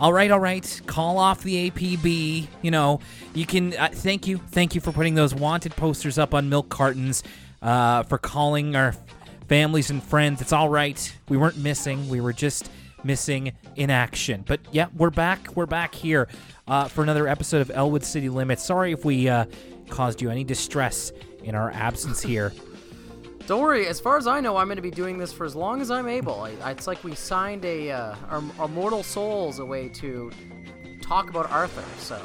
All right, all right. Call off the APB. You know, you can. Uh, thank you, thank you for putting those wanted posters up on milk cartons. Uh, for calling our families and friends. It's all right. We weren't missing. We were just missing in action. But yeah, we're back. We're back here uh, for another episode of Elwood City Limits. Sorry if we uh, caused you any distress in our absence here. Don't worry. As far as I know, I'm going to be doing this for as long as I'm able. I, it's like we signed a uh, our, our mortal souls away to talk about Arthur. So.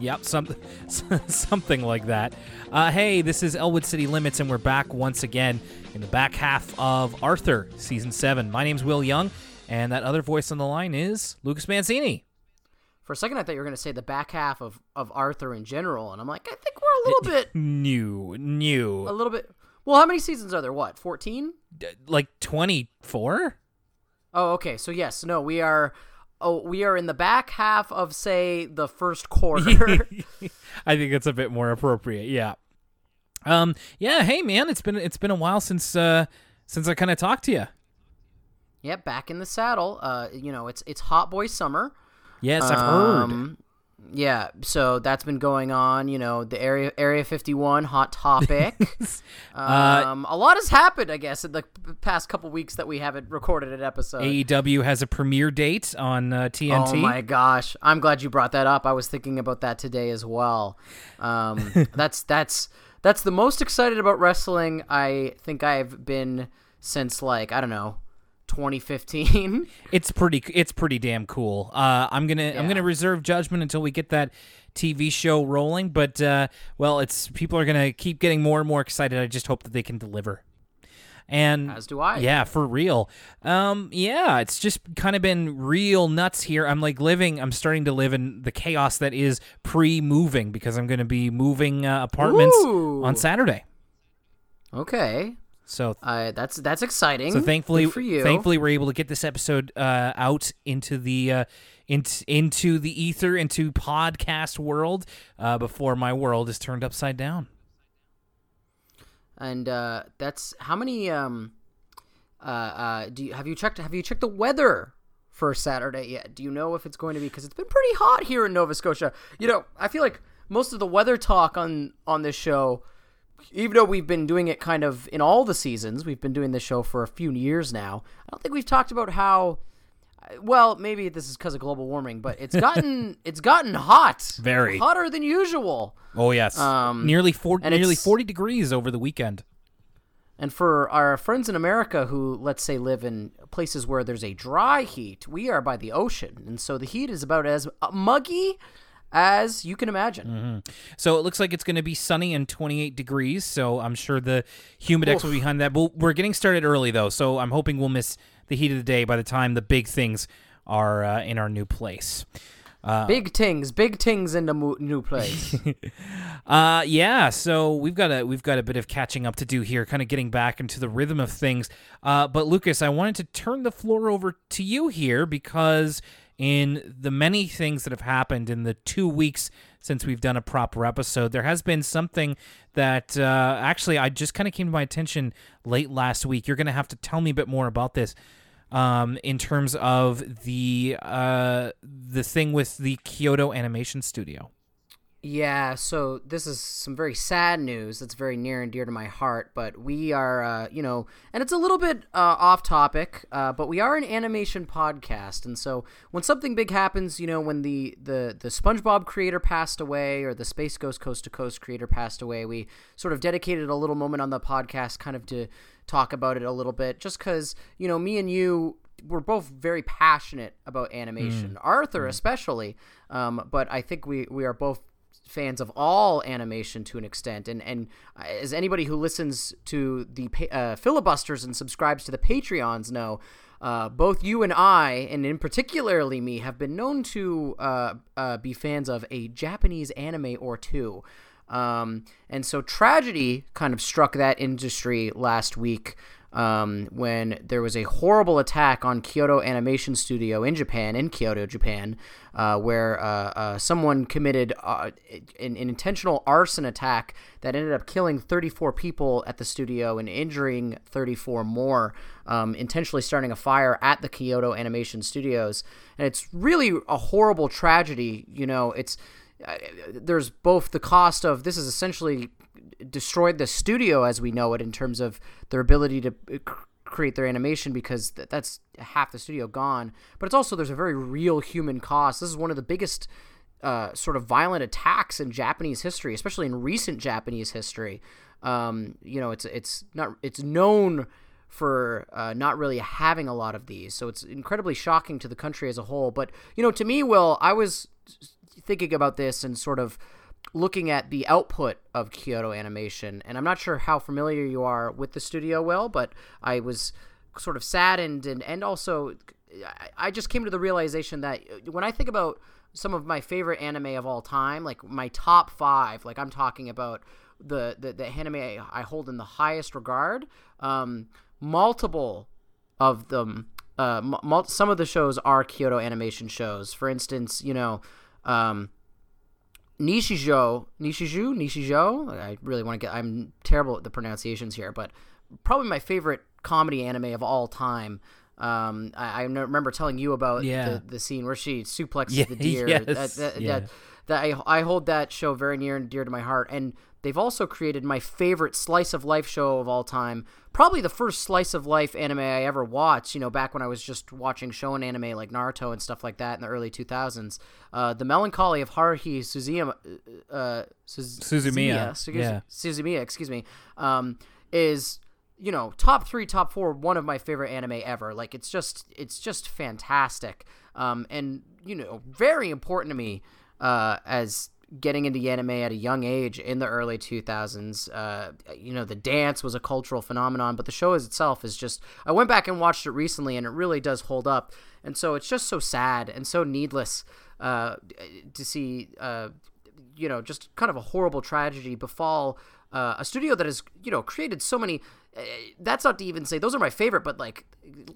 Yep, some, something like that. Uh, hey, this is Elwood City Limits, and we're back once again in the back half of Arthur, Season 7. My name's Will Young, and that other voice on the line is Lucas Mancini. For a second, I thought you were going to say the back half of, of Arthur in general, and I'm like, I think we're a little bit new, new, a little bit. Well, how many seasons are there? What, fourteen? D- like twenty four? Oh, okay. So yes, no, we are. Oh, we are in the back half of say the first quarter. I think it's a bit more appropriate. Yeah. Um. Yeah. Hey, man. It's been it's been a while since uh since I kind of talked to you. Yeah, back in the saddle. Uh, you know, it's it's hot boy summer. Yes, I've um, heard. Yeah, so that's been going on. You know, the area Area 51 hot topic. Uh, um, uh, a lot has happened, I guess, in the past couple weeks that we haven't recorded an episode. AEW has a premiere date on uh, TNT. Oh my gosh, I'm glad you brought that up. I was thinking about that today as well. Um, that's that's that's the most excited about wrestling I think I've been since like I don't know 2015. it's pretty it's pretty damn cool. Uh, I'm gonna yeah. I'm gonna reserve judgment until we get that TV show rolling. But uh, well, it's people are gonna keep getting more and more excited. I just hope that they can deliver. And as do I. Yeah, for real. Um, yeah, it's just kind of been real nuts here. I'm like living. I'm starting to live in the chaos that is pre-moving because I'm going to be moving uh, apartments Ooh. on Saturday. Okay. So uh, that's that's exciting. So thankfully, Good for you. thankfully, we're able to get this episode uh, out into the uh, into into the ether, into podcast world uh, before my world is turned upside down. And uh, that's how many. Um, uh, uh, do you have you checked? Have you checked the weather for Saturday yet? Do you know if it's going to be? Because it's been pretty hot here in Nova Scotia. You know, I feel like most of the weather talk on on this show even though we've been doing it kind of in all the seasons, we've been doing this show for a few years now. I don't think we've talked about how well, maybe this is because of global warming, but it's gotten it's gotten hot, very hotter than usual. Oh yes, um, nearly forty, nearly forty degrees over the weekend. And for our friends in America who, let's say, live in places where there's a dry heat, we are by the ocean, and so the heat is about as muggy as you can imagine. Mm-hmm. So it looks like it's going to be sunny and 28 degrees. So I'm sure the humidex will be behind that. But we're getting started early though, so I'm hoping we'll miss the heat of the day by the time the big things are uh, in our new place. Uh, big tings, big tings in the mo- new place. uh, yeah. So we've got a we've got a bit of catching up to do here, kind of getting back into the rhythm of things. Uh, but Lucas, I wanted to turn the floor over to you here because in the many things that have happened in the two weeks since we've done a proper episode. There has been something that uh, actually I just kind of came to my attention late last week. You're going to have to tell me a bit more about this um, in terms of the uh, the thing with the Kyoto Animation Studio. Yeah, so this is some very sad news that's very near and dear to my heart, but we are, uh, you know, and it's a little bit uh, off topic, uh, but we are an animation podcast, and so when something big happens, you know, when the, the, the SpongeBob creator passed away or the Space Ghost Coast to Coast creator passed away, we sort of dedicated a little moment on the podcast kind of to talk about it a little bit, just because, you know, me and you we're both very passionate about animation. Mm. Arthur, mm. especially, um, but I think we we are both fans of all animation to an extent and and as anybody who listens to the uh, filibusters and subscribes to the patreons know uh, both you and I, and in particularly me, have been known to uh, uh be fans of a Japanese anime or two. Um, and so tragedy kind of struck that industry last week um, when there was a horrible attack on Kyoto Animation Studio in Japan, in Kyoto, Japan, uh, where uh, uh, someone committed uh, an, an, intentional arson attack that ended up killing 34 people at the studio and injuring 34 more, um, intentionally starting a fire at the Kyoto Animation Studios. And it's really a horrible tragedy. You know, it's uh, there's both the cost of this is essentially destroyed the studio as we know it in terms of their ability to uh, create their animation because th- that's half the studio gone. But it's also there's a very real human cost. This is one of the biggest uh, sort of violent attacks in Japanese history, especially in recent Japanese history. Um, you know, it's it's not it's known for uh, not really having a lot of these, so it's incredibly shocking to the country as a whole. But you know, to me, Will, I was thinking about this and sort of looking at the output of Kyoto Animation, and I'm not sure how familiar you are with the studio, Will, but I was sort of saddened and and also I just came to the realization that when I think about some of my favorite anime of all time, like my top five, like I'm talking about the the, the anime I hold in the highest regard. Um, multiple of them, uh, some of the shows are Kyoto Animation shows. For instance, you know. Um, Nishijo, Nishijo, Nishijo. I really want to get. I'm terrible at the pronunciations here, but probably my favorite comedy anime of all time. Um, I, I remember telling you about yeah. the, the scene where she suplexes yeah, the deer. Yes, that, that, yeah. that, that I, I hold that show very near and dear to my heart. And they've also created my favorite slice of life show of all time. Probably the first slice of life anime I ever watched, you know, back when I was just watching shonen anime like Naruto and stuff like that in the early 2000s. Uh, the Melancholy of Haruhi Suzumiya, uh, Suz- Suzumiya, Suzumiya, yeah. Suzumiya, excuse me, um, is you know top three top four one of my favorite anime ever like it's just it's just fantastic um, and you know very important to me uh, as getting into anime at a young age in the early 2000s uh, you know the dance was a cultural phenomenon but the show itself is just i went back and watched it recently and it really does hold up. And so it's just so sad and so needless uh, to see uh, you know just kind of a horrible tragedy befall uh, a studio that has you know created so many uh, that's not to even say those are my favorite but like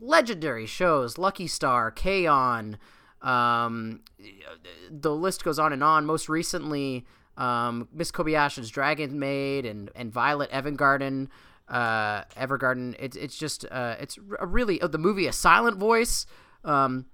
legendary shows. Lucky star k-on um, the list goes on and on. Most recently um, miss kobayashi's dragon maid and, and violet evergarden uh, evergarden. It's, it's just uh, it's a really oh, the movie a silent voice. Um,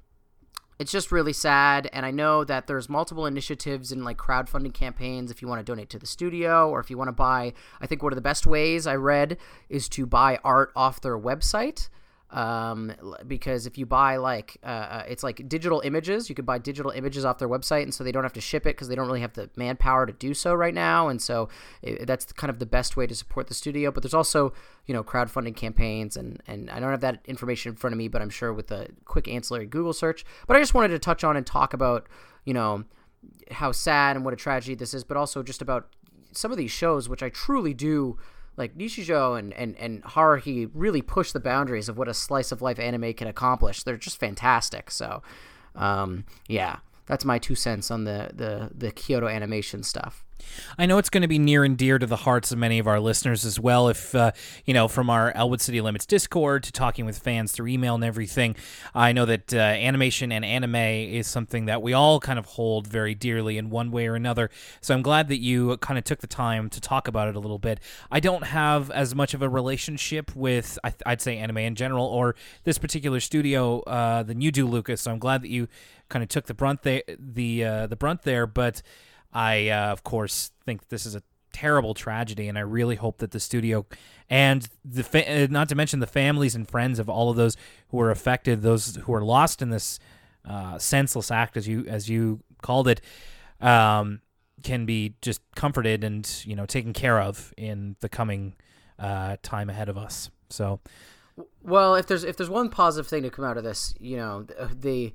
it's just really sad and i know that there's multiple initiatives and like crowdfunding campaigns if you want to donate to the studio or if you want to buy i think one of the best ways i read is to buy art off their website um, because if you buy like uh, it's like digital images. You could buy digital images off their website and so they don't have to ship it because they don't really have the manpower to do so right now and so it, that's kind of the best way to support the studio. But there's also you know crowdfunding campaigns and and i don't have that information in front of me but i'm sure with a quick ancillary google search. But i just wanted to touch on and talk about you know how sad and what a tragedy this is but also just about some of these shows which i truly do like Nishijo and, and, and Haruhi really push the boundaries of what a slice of life anime can accomplish. They're just fantastic. So, um, yeah, that's my two cents on the, the, the Kyoto animation stuff. I know it's going to be near and dear to the hearts of many of our listeners as well. If, uh, you know, from our Elwood City Limits Discord to talking with fans through email and everything, I know that uh, animation and anime is something that we all kind of hold very dearly in one way or another. So I'm glad that you kind of took the time to talk about it a little bit. I don't have as much of a relationship with, I'd say, anime in general or this particular studio uh, than you do, Lucas. So I'm glad that you kind of took the brunt there, the uh, the brunt there, but. I, uh, of course, think this is a terrible tragedy, and I really hope that the studio and the fa- not to mention the families and friends of all of those who were affected, those who were lost in this uh, senseless act, as you as you called it, um, can be just comforted and you know taken care of in the coming uh, time ahead of us. So, well, if there's if there's one positive thing to come out of this, you know, the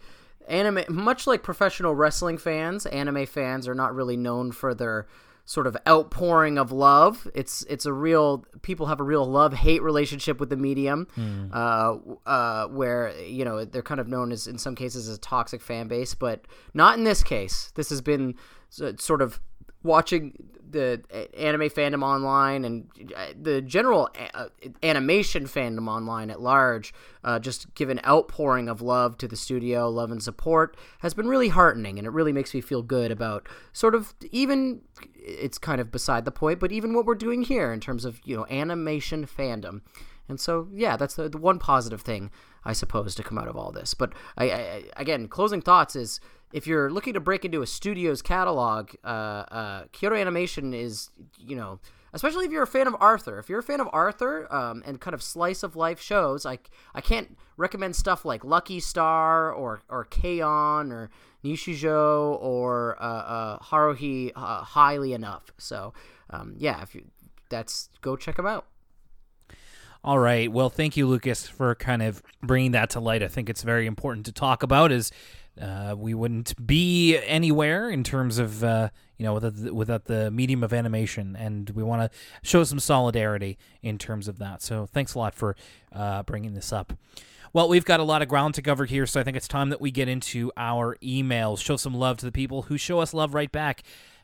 anime much like professional wrestling fans anime fans are not really known for their sort of outpouring of love it's it's a real people have a real love hate relationship with the medium mm. uh, uh, where you know they're kind of known as in some cases as a toxic fan base but not in this case this has been sort of watching the anime fandom online and uh, the general uh, animation fandom online at large uh, just an outpouring of love to the studio love and support has been really heartening. And it really makes me feel good about sort of even it's kind of beside the point but even what we're doing here in terms of you know animation fandom. And so yeah that's the, the one positive thing i suppose to come out of all this. But I, I again closing thoughts is if you're looking to break into a studio's catalog, uh, uh, Kyoto Animation is, you know, especially if you're a fan of Arthur. If you're a fan of Arthur um, and kind of slice of life shows, I, I can't recommend stuff like Lucky Star or or K-On! or Nishijo or uh, uh, Haruhi uh, highly enough. So um, yeah, if you that's go check them out. All right. Well, thank you, Lucas, for kind of bringing that to light. I think it's very important to talk about. Is uh, we wouldn't be anywhere in terms of uh, you know without the, without the medium of animation, and we want to show some solidarity in terms of that. So thanks a lot for uh, bringing this up. Well, we've got a lot of ground to cover here, so I think it's time that we get into our emails. Show some love to the people who show us love right back.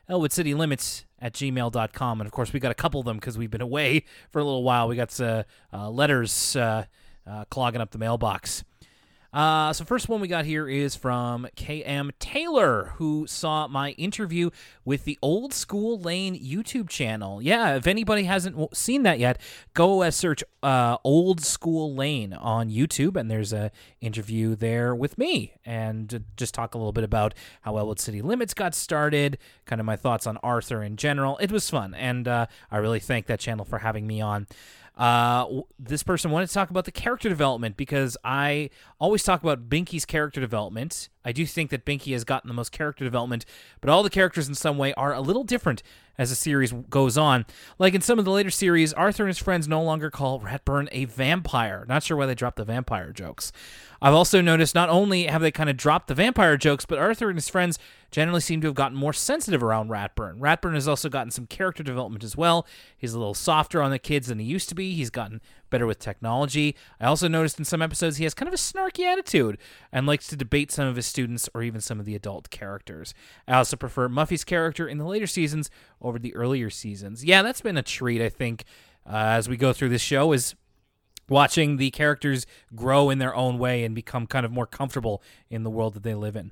Elwood City Limits at gmail.com. And of course, we got a couple of them because we've been away for a little while. We got uh, uh letters uh, uh, clogging up the mailbox. Uh, so first one we got here is from KM Taylor, who saw my interview with the Old School Lane YouTube channel. Yeah, if anybody hasn't seen that yet, go uh, search uh, Old School Lane on YouTube, and there's a interview there with me, and just talk a little bit about how Elwood City Limits got started, kind of my thoughts on Arthur in general. It was fun, and uh, I really thank that channel for having me on. Uh, this person wanted to talk about the character development because I always talk about Binky's character development. I do think that Binky has gotten the most character development, but all the characters in some way are a little different as the series goes on. Like in some of the later series, Arthur and his friends no longer call Ratburn a vampire. Not sure why they dropped the vampire jokes. I've also noticed not only have they kind of dropped the vampire jokes, but Arthur and his friends generally seem to have gotten more sensitive around Ratburn. Ratburn has also gotten some character development as well. He's a little softer on the kids than he used to be. He's gotten better with technology. I also noticed in some episodes he has kind of a snarky attitude and likes to debate some of his students or even some of the adult characters. I also prefer Muffy's character in the later seasons over the earlier seasons. Yeah, that's been a treat, I think, uh, as we go through this show is watching the characters grow in their own way and become kind of more comfortable in the world that they live in.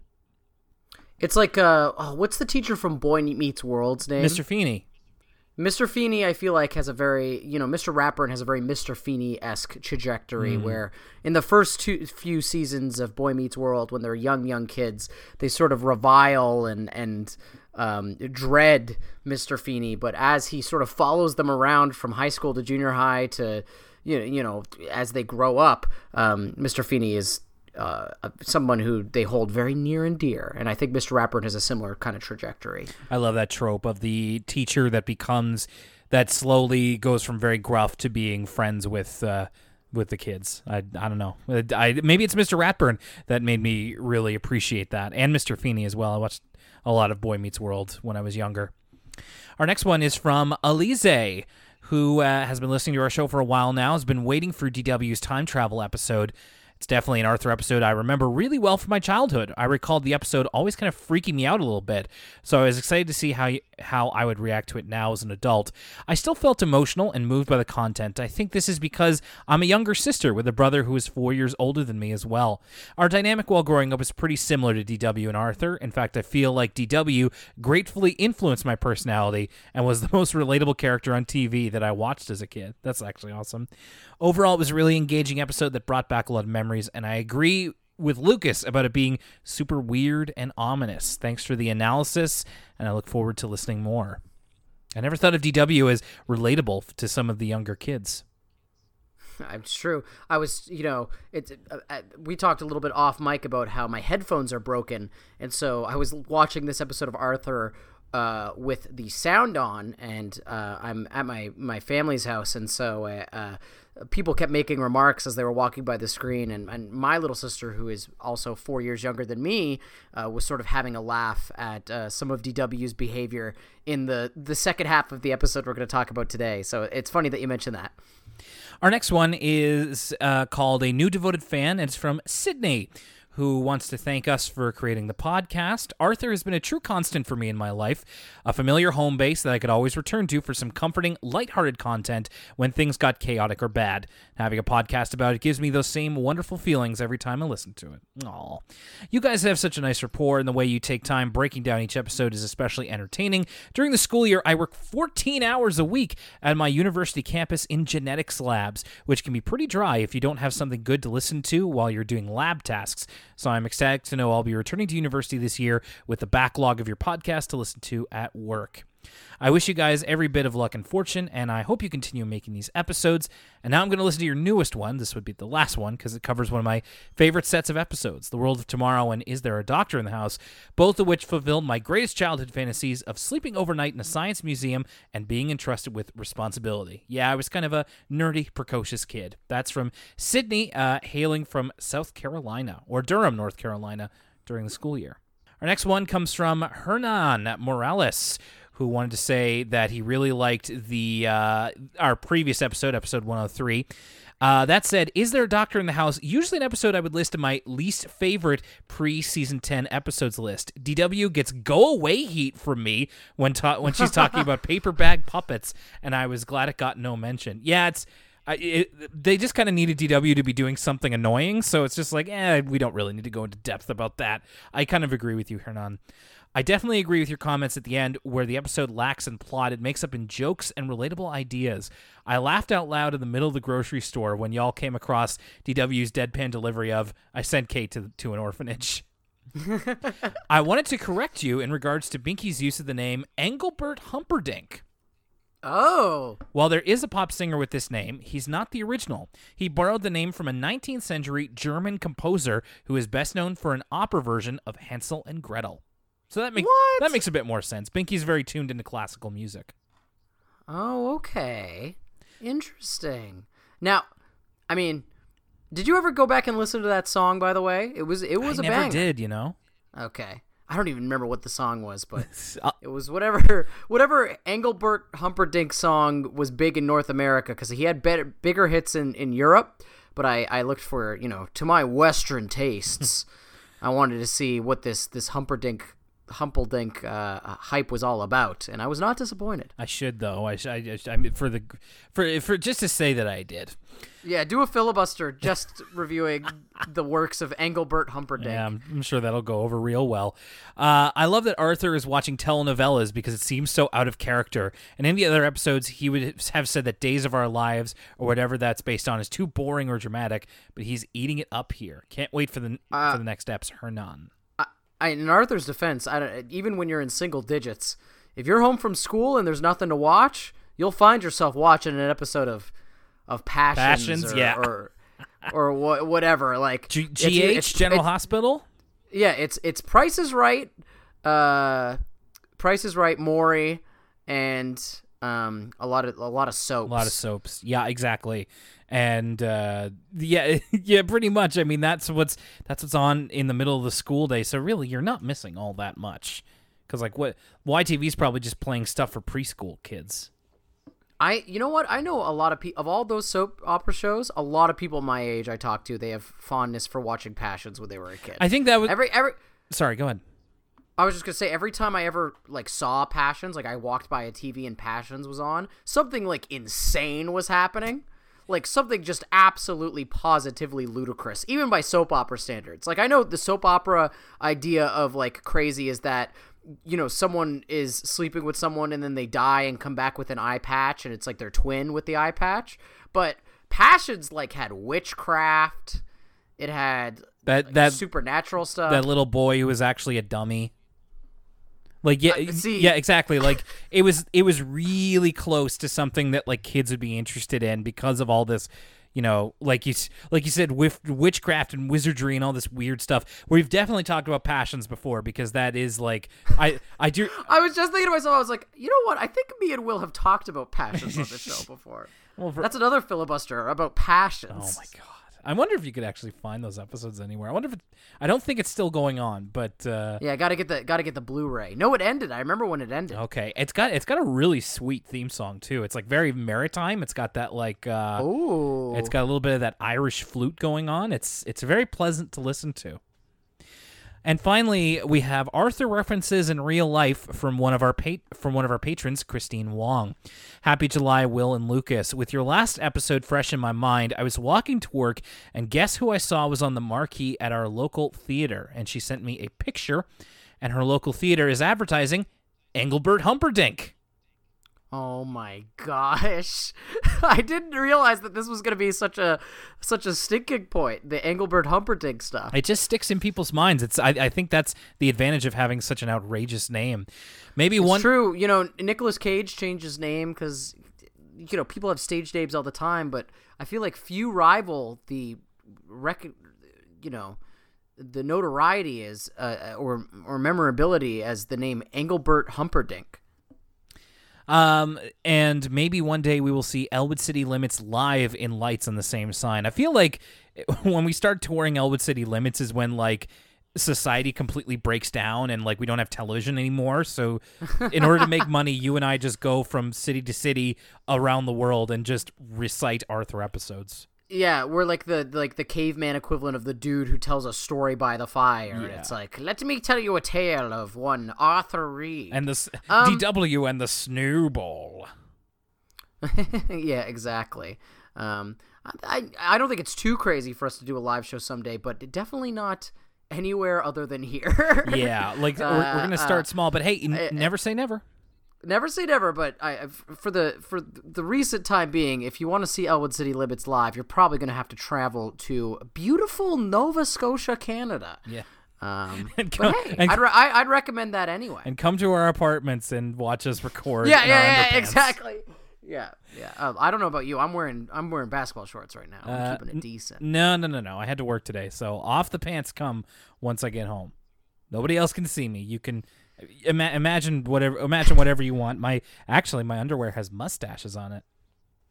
It's like uh, oh, what's the teacher from Boy Meets World's name? Mr. Feeney. Mr. Feeney, I feel like has a very, you know, Mr. Ratburn has a very Mr. Feeney esque trajectory mm. where in the first two few seasons of Boy Meets World, when they're young, young kids, they sort of revile and and um, dread Mr. Feeney, but as he sort of follows them around from high school to junior high to you know, you know as they grow up, um, Mr. Feeney is uh, someone who they hold very near and dear. And I think Mr. Ratburn has a similar kind of trajectory. I love that trope of the teacher that becomes that slowly goes from very gruff to being friends with uh, with the kids. I, I don't know. I maybe it's Mr. Ratburn that made me really appreciate that, and Mr. Feeney as well. I watched a lot of Boy Meets World when I was younger. Our next one is from Alize who uh, has been listening to our show for a while now, has been waiting for DW's time travel episode. It's definitely an Arthur episode I remember really well from my childhood. I recalled the episode always kind of freaking me out a little bit, so I was excited to see how how I would react to it now as an adult. I still felt emotional and moved by the content. I think this is because I'm a younger sister with a brother who is four years older than me as well. Our dynamic while growing up is pretty similar to DW and Arthur. In fact, I feel like DW gratefully influenced my personality and was the most relatable character on TV that I watched as a kid. That's actually awesome. Overall, it was a really engaging episode that brought back a lot of memories, and I agree with Lucas about it being super weird and ominous. Thanks for the analysis, and I look forward to listening more. I never thought of DW as relatable to some of the younger kids. It's true. I was, you know, it's. Uh, uh, we talked a little bit off mic about how my headphones are broken, and so I was watching this episode of Arthur uh, with the sound on, and uh, I'm at my my family's house, and so uh, uh people kept making remarks as they were walking by the screen, and, and my little sister, who is also four years younger than me, uh, was sort of having a laugh at uh, some of DW's behavior in the the second half of the episode we're going to talk about today. So it's funny that you mentioned that. Our next one is called a new devoted fan, and it's from Sydney who wants to thank us for creating the podcast. Arthur has been a true constant for me in my life, a familiar home base that I could always return to for some comforting, lighthearted content when things got chaotic or bad. Having a podcast about it gives me those same wonderful feelings every time I listen to it. Aw. You guys have such a nice rapport, and the way you take time breaking down each episode is especially entertaining. During the school year, I work 14 hours a week at my university campus in genetics labs, which can be pretty dry if you don't have something good to listen to while you're doing lab tasks. So I'm ecstatic to know I'll be returning to university this year with the backlog of your podcast to listen to at work. I wish you guys every bit of luck and fortune, and I hope you continue making these episodes. And now I'm going to listen to your newest one. This would be the last one because it covers one of my favorite sets of episodes The World of Tomorrow and Is There a Doctor in the House? Both of which fulfilled my greatest childhood fantasies of sleeping overnight in a science museum and being entrusted with responsibility. Yeah, I was kind of a nerdy, precocious kid. That's from Sydney, uh, hailing from South Carolina or Durham, North Carolina, during the school year. Our next one comes from Hernan Morales who wanted to say that he really liked the uh, our previous episode, episode 103. Uh, that said, is there a doctor in the house? Usually, an episode I would list in my least favorite pre-season ten episodes list. DW gets go away heat from me when ta- when she's talking about paper bag puppets, and I was glad it got no mention. Yeah, it's. I, it, they just kind of needed DW to be doing something annoying, so it's just like, eh, we don't really need to go into depth about that. I kind of agree with you, Hernan. I definitely agree with your comments at the end where the episode lacks in plot. It makes up in jokes and relatable ideas. I laughed out loud in the middle of the grocery store when y'all came across DW's deadpan delivery of I sent Kate to, to an orphanage. I wanted to correct you in regards to Binky's use of the name Engelbert Humperdinck. Oh. While there is a pop singer with this name, he's not the original. He borrowed the name from a 19th century German composer who is best known for an opera version of Hansel and Gretel. So that makes What? that makes a bit more sense. Binky's very tuned into classical music. Oh, okay. Interesting. Now, I mean, did you ever go back and listen to that song? By the way, it was it was I a never banger. did, you know. Okay, I don't even remember what the song was, but Uh, it was whatever whatever Engelbert Humperdinck song was big in North America because he had better bigger hits in in Europe. But I I looked for you know to my Western tastes, I wanted to see what this this Humperdinck Humperdinck uh, hype was all about, and I was not disappointed. I should though. I, sh- I, I, I mean, for the for for just to say that I did. Yeah, do a filibuster just reviewing the works of Engelbert Humperdinck. Yeah, I'm, I'm sure that'll go over real well. Uh, I love that Arthur is watching telenovelas because it seems so out of character. And in the other episodes, he would have said that Days of Our Lives or whatever that's based on is too boring or dramatic. But he's eating it up here. Can't wait for the Uh, for the next steps. Hernan. I, in Arthur's defense, I don't, even when you're in single digits, if you're home from school and there's nothing to watch, you'll find yourself watching an episode of of Passions, Passions, or, yeah. or or wha- whatever. Like G- it's- GH it's- General it's- Hospital. Yeah, it's it's Price is Right, uh, Price is Right, Maury, and um a lot of a lot of soaps. A lot of soaps. Yeah, exactly. And uh, yeah, yeah, pretty much. I mean, that's what's that's what's on in the middle of the school day. So really, you're not missing all that much. Because like what YTV's probably just playing stuff for preschool kids. I you know what I know a lot of people of all those soap opera shows. A lot of people my age I talk to, they have fondness for watching Passions when they were a kid. I think that was. every every sorry, go ahead. I was just gonna say every time I ever like saw Passions, like I walked by a TV and Passions was on, something like insane was happening. Like something just absolutely positively ludicrous, even by soap opera standards. Like I know the soap opera idea of like crazy is that you know someone is sleeping with someone and then they die and come back with an eye patch and it's like their twin with the eye patch. But Passions like had witchcraft. It had That that supernatural stuff. that little boy who was actually a dummy. Like yeah, Uh, yeah, exactly. Like it was it was really close to something that like kids would be interested in because of all this, you know, like you like you said, with witchcraft and wizardry and all this weird stuff. We've definitely talked about passions before because that is like I I do I was just thinking to myself, I was like, you know what? I think me and Will have talked about passions on the show before. well, for, That's another filibuster about passions. oh my god. I wonder if you could actually find those episodes anywhere. I wonder if it, I don't think it's still going on, but uh Yeah, gotta get the gotta get the Blu-ray. No, it ended. I remember when it ended. Okay, it's got it's got a really sweet theme song too. It's like very maritime. It's got that like uh Ooh, it's got a little bit of that Irish flute going on. It's it's very pleasant to listen to. And finally, we have Arthur references in real life from one of our pa- from one of our patrons, Christine Wong. Happy July, Will and Lucas. With your last episode fresh in my mind, I was walking to work, and guess who I saw was on the marquee at our local theater? And she sent me a picture, and her local theater is advertising Engelbert Humperdinck. Oh my gosh. I didn't realize that this was going to be such a such a sticking point, the Engelbert Humperdinck stuff. It just sticks in people's minds. It's I, I think that's the advantage of having such an outrageous name. Maybe it's one true, you know, Nicolas Cage changed his name cuz you know, people have stage names all the time, but I feel like few rival the rec- you know, the notoriety is uh, or or memorability as the name Engelbert Humperdinck. Um, and maybe one day we will see Elwood City Limits live in lights on the same sign. I feel like when we start touring Elwood City Limits is when like society completely breaks down and like we don't have television anymore. So in order to make money, you and I just go from city to city around the world and just recite Arthur episodes. Yeah, we're like the like the caveman equivalent of the dude who tells a story by the fire. Yeah. It's like, let me tell you a tale of one Arthur Read. And the Um, DW and the Snowball. yeah, exactly. Um, I I don't think it's too crazy for us to do a live show someday, but definitely not anywhere other than here. Yeah, like we're, we're gonna Uh, start uh, small, but hey, n- never say never. Never say never, but I for the for the recent time being, if you want to see Elwood City Limits live, you're probably going to have to travel to beautiful Nova Scotia, Canada. Yeah. Um, And but hey, and- I'd, re- I, I'd recommend that anyway. And come to our apartments and watch us record. yeah, yeah, yeah, exactly. Yeah, yeah. Um, I don't know about you. I'm wearing I'm wearing basketball shorts right now. I'm Uh, keeping it decent. No, no, no, no. I had to work today, so off the pants come once I get home. Nobody else can see me. You can ima- imagine whatever imagine whatever you want. My actually my underwear has mustaches on it.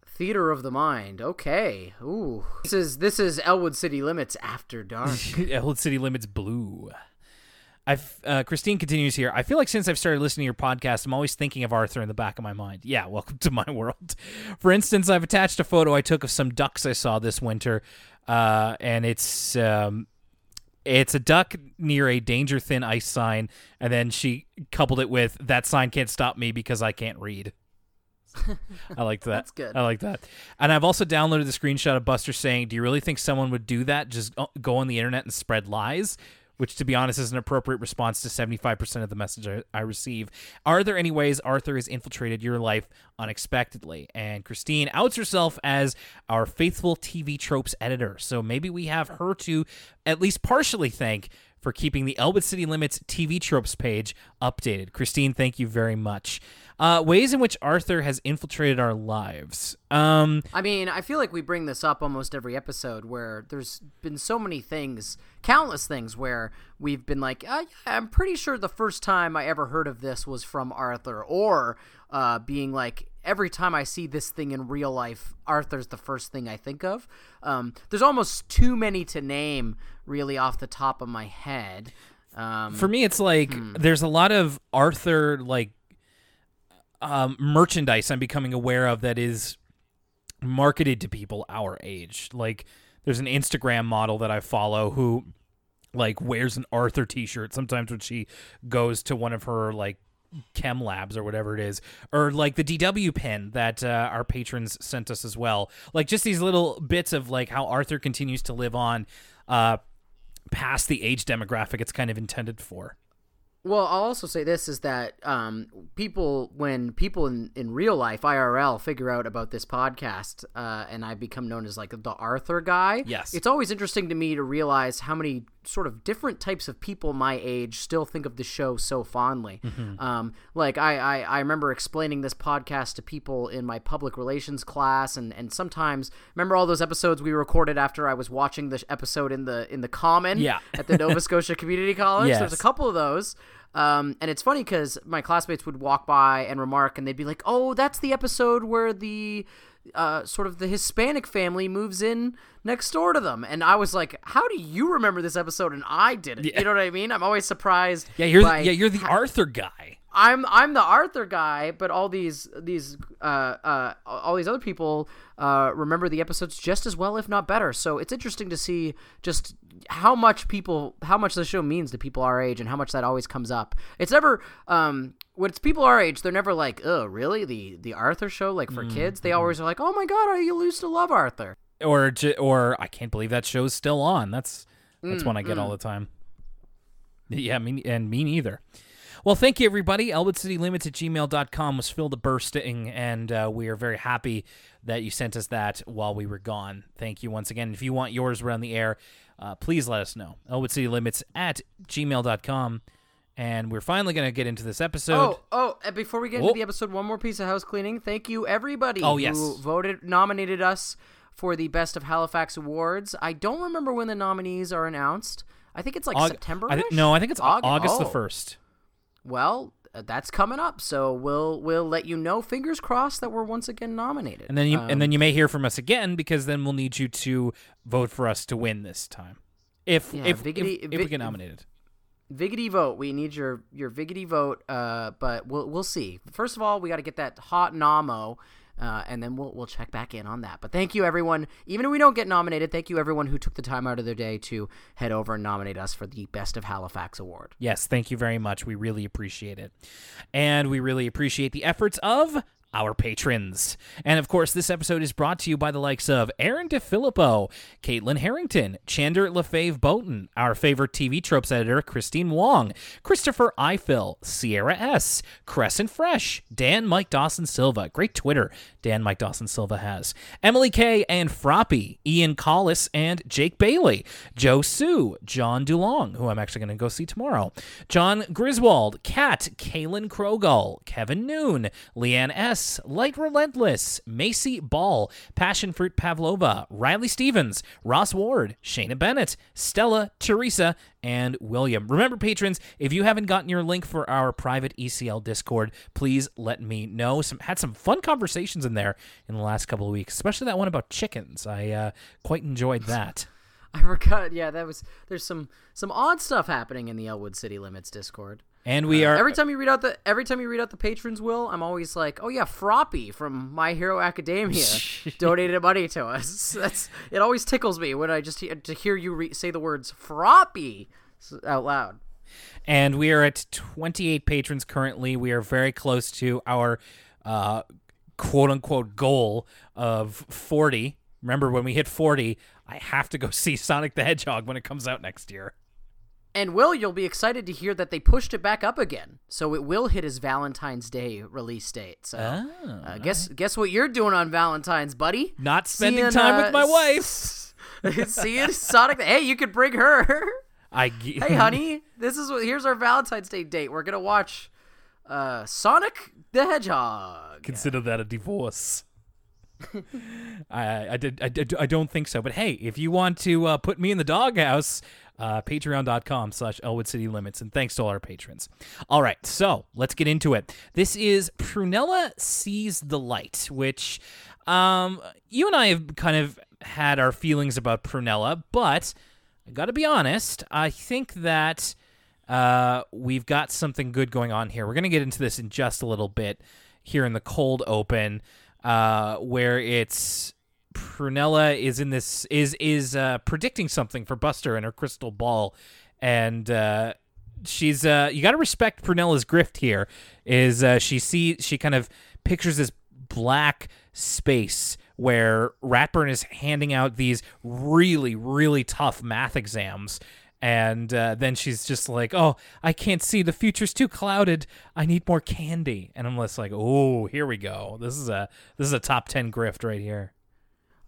Theater of the mind. Okay. Ooh. This is this is Elwood City Limits after dark. Elwood City Limits Blue. I've, uh, Christine continues here. I feel like since I've started listening to your podcast, I'm always thinking of Arthur in the back of my mind. Yeah, welcome to my world. For instance, I've attached a photo I took of some ducks I saw this winter, uh, and it's um, it's a duck near a danger thin ice sign, and then she coupled it with that sign can't stop me because I can't read. I like that. That's good. I like that. And I've also downloaded the screenshot of Buster saying, "Do you really think someone would do that? Just go- go on the internet and spread lies?" Which, to be honest, is an appropriate response to 75% of the message I, I receive. Are there any ways Arthur has infiltrated your life unexpectedly? And Christine outs herself as our faithful TV tropes editor. So maybe we have her to at least partially thank for keeping the Elwood City Limits TV tropes page updated. Christine, thank you very much. Uh, ways in which Arthur has infiltrated our lives. Um, I mean, I feel like we bring this up almost every episode where there's been so many things, countless things where we've been like, uh, I'm pretty sure the first time I ever heard of this was from Arthur, or uh, being like, every time I see this thing in real life, Arthur's the first thing I think of. Um, there's almost too many to name, really, off the top of my head. Um, for me, it's like there's a lot of Arthur like um, merchandise I'm becoming aware of that is marketed to people our age. Like there's an Instagram model that I follow who like wears an Arthur t-shirt sometimes when she goes to one of her like chem labs or whatever it is or like the DW pin that uh, our patrons sent us as well like just these little bits of like how Arthur continues to live on uh past the age demographic it's kind of intended for Well, I'll also say this is that um, people, when people in, in real life, IRL, figure out about this podcast, uh, and I become known as like the Arthur guy. Yes. It's always interesting to me to realize how many sort of different types of people my age still think of the show so fondly. Um, like, I, I, I remember explaining this podcast to people in my public relations class, and, and sometimes, remember all those episodes we recorded after I was watching the episode in the in the Common Yeah. at the Nova Scotia Community College? There's a couple of those. Um, and it's funny because my classmates would walk by and remark, and they'd be like, "Oh, that's the episode where the uh, sort of the Hispanic family moves in next door to them." And I was like, "How do you remember this episode and I didn't?" You know what I mean? I'm always surprised. Yeah, you're the, yeah, you're the Arthur guy. I'm I'm the Arthur guy, but all these these uh, uh, all these other people uh, remember the episodes just as well, if not better. So it's interesting to see just how much people how much the show means to people our age and how much that always comes up. It's never um, when it's people our age, they're never like, oh, really the the Arthur show like for kids. They always are like, oh my god, I used to love Arthur. Or or I can't believe that show's still on. That's that's one I get all the time. Yeah, me and me neither. Well, thank you, everybody. ElwoodCityLimits at gmail.com was filled to bursting, and uh, we are very happy that you sent us that while we were gone. Thank you once again. If you want yours around the air, uh, please let us know. ElwoodCityLimits at gmail.com. And we're finally going to get into this episode. Oh, oh! Before we get Oh. into the episode, one more piece of house cleaning. Thank you, everybody Oh, yes. who voted, nominated us for the Best of Halifax Awards. I don't remember when the nominees are announced. I think it's like Aug- September. No, I think it's Au- Aug- August the oh. 1st. Well, that's coming up, so we'll we'll let you know. Fingers crossed that we're once again nominated. And then you Um, and then you may hear from us again because then we'll need you to vote for us to win this time. If Yeah, if, if, if we get nominated. Viggity vote. We need your your Viggity vote. Uh, but we'll we'll see. First of all, we got to get that hot nomo, uh, and then we'll we'll check back in on that. But thank you everyone. Even if we don't get nominated, thank you everyone who took the time out of their day to head over and nominate us for the Best of Halifax award. Yes, thank you very much. We really appreciate it. And we really appreciate the efforts of our patrons. And of course, this episode is brought to you by the likes of Aaron DeFilippo, Caitlin Harrington, Chander LaFave Boughton, our favorite TV tropes editor, Christine Wong, Christopher Eiffel, Sierra S., Crescent Fresh, Dan Mike Dawson Silva, great Twitter Dan Mike Dawson Silva has, Emily K. and Froppy, Ian Collis and Jake Bailey, Joe Sue, John Dulong, who I'm actually going to go see tomorrow, John Griswold, Kat, Kaylin Krogall, Kevin Noon, Leanne S., Light Relentless, Macy Ball, Passion Fruit Pavlova, Riley Stevens, Ross Ward, Shayna Bennett, Stella, Teresa, and William. Remember, patrons, if you haven't gotten your link for our private ECL Discord, please let me know. Some had some fun conversations in there in the last couple of weeks, especially that one about chickens. I uh, quite enjoyed that. I forgot. Yeah, that was. There's some some odd stuff happening in the Elwood City Limits Discord. And we are Every time you read out the every time you read out the patrons will, I'm always like, oh yeah, Froppy from My Hero Academia donated money to us. That's it. Always tickles me when I just hear, to hear you re- say the words Froppy out loud. and we are at 28 patrons currently. We are very close to our uh, quote unquote goal of 40. Remember, when we hit 40, I have to go see Sonic the Hedgehog when it comes out next year. And Will, you'll be excited to hear that they pushed it back up again, so it will hit his Valentine's Day release date. So, Oh, uh, guess guess what you're doing on Valentine's, buddy? Not spending Seeing, time uh, with my wife. Seeing Sonic. Hey, you could bring her. I g- hey honey this is what here's our valentine's day date we're gonna watch uh sonic the hedgehog consider that a divorce. I, I, did, I, did, I don't think so. But hey, if you want to uh, put me in the doghouse, uh, patreon.com slash Elwood City Limits. And thanks to all our patrons. All right, so let's get into it. This is Prunella Sees the Light, which um, you and I have kind of had our feelings about Prunella, but I got to be honest, I think that uh, we've got something good going on here. We're to get into this in just a little bit here in the cold open, uh, where it's Prunella is in this is is uh, predicting something for Buster in her crystal ball, and uh, she's uh, you got to respect Prunella's grift here. Is uh, she see she kind of pictures this black space where Ratburn is handing out these really really tough math exams and uh, then she's just like, "Oh, I can't see. The future's too clouded. I need more candy." And I'm just like, "Oh, here we go. This is a this is a top ten grift right here."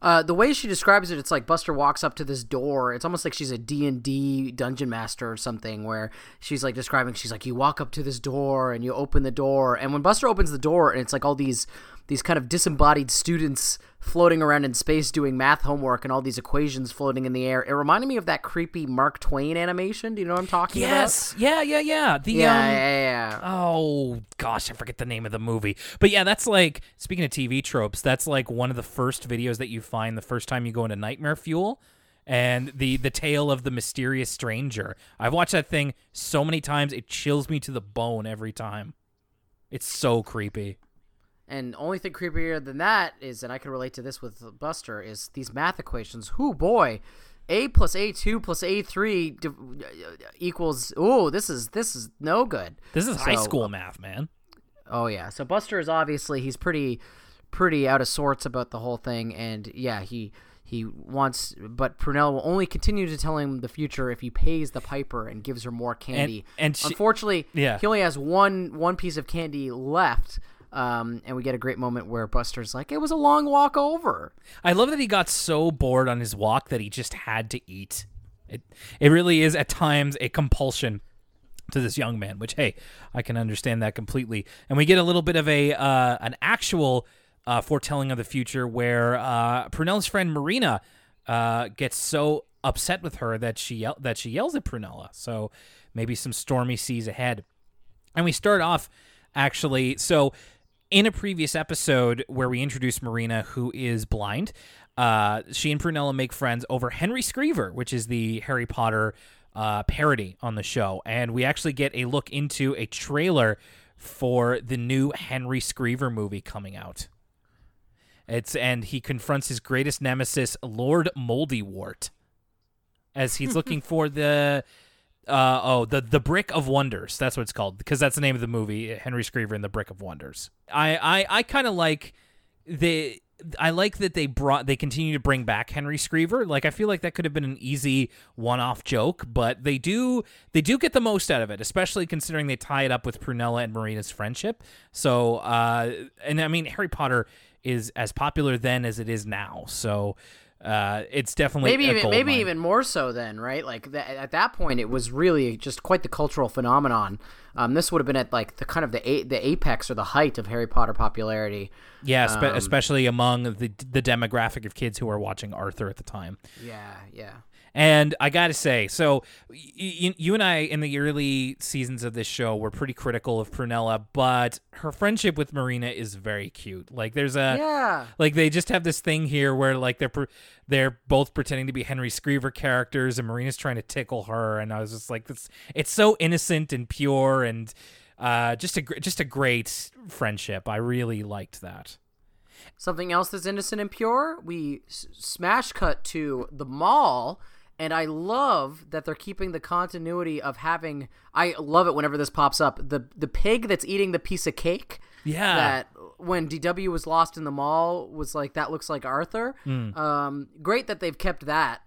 Uh the way she describes it it's like buster walks up to this door. It's almost like she's a d&d dungeon master or something where she's like describing she's like you walk up to this door and you open the door. And when buster opens the door and it's like all these these kind of disembodied students floating around in space doing math homework and all these equations floating in the air it reminded me of that creepy mark twain animation do you know what i'm talking about? Yes, yeah, yeah, yeah. The yeah um, yeah yeah Oh gosh, I forget the name of the movie. But yeah, that's like speaking of TV tropes, that's like one of the first videos that you find the first time you go into Nightmare Fuel. And the the tale of the mysterious stranger. I've watched that thing so many times it chills me to the bone every time. It's so creepy. And only thing creepier than that is, and I can relate to this with Buster, is these math equations. Who boy, a plus a two plus a three uh, equals. Oh, this is this is no good. This is high school math, man. Oh yeah. So Buster is obviously he's pretty pretty out of sorts about the whole thing and yeah, he he wants but Prunella will only continue to tell him the future if he pays the piper and gives her more candy. and she- unfortunately, Yeah. he only has one one piece of candy left. Um, and we get a great moment where Buster's like, "It was a long walk over." I love that he got so bored on his walk that he just had to eat. It it really is at times a compulsion to this young man, which hey, I can understand that completely. And we get a little bit of a uh, an actual uh, foretelling of the future where uh, Prunella's friend Marina uh, gets so upset with her that she that she yells at Prunella. So maybe some stormy seas ahead. And we start off actually so in a previous episode where we introduced Marina, who is blind, uh, she and Prunella make friends over Henry Skreever, which is the Harry Potter uh, parody on the show. And we actually get a look into a trailer for the new Henry Skreever movie coming out. It's and he confronts his greatest nemesis, Lord Moldywort, as he's looking for the uh, oh the the brick of wonders. That's what it's called because that's the name of the movie henry skreever and the brick of wonders. I i, I kind of like the i like that they brought they continue to bring back henry skreever like i feel like that could have been an easy one-off joke but they do they do get the most out of it especially considering they tie it up with prunella and marina's friendship. So uh and i mean harry potter is as popular then as it is now. So uh, it's definitely maybe even maybe mine. even more so then right like th- at that point it was really just quite the cultural phenomenon um, this would have been at like the kind of the a- the apex or the height of harry potter popularity Yeah, spe- Um, especially among the the demographic of kids who were watching Arthur at the time. yeah yeah And I got to say, so y- y- you and I in the early seasons of this show were pretty critical of Prunella, but her friendship with Marina is very cute. Like there's a yeah like they just have this thing here where like they're pr- they're both pretending to be Henry Skreever characters and Marina's trying to tickle her and I was just like this it's so innocent and pure and uh just a gr- just a great friendship. I really liked that. something else that's innocent and pure we s- smash cut to the mall and I love that they're keeping the continuity of having. I love it whenever this pops up. the The pig that's eating the piece of cake. Yeah. that when DW was lost in the mall was like that looks like Arthur. Hmm. Um, great that they've kept that.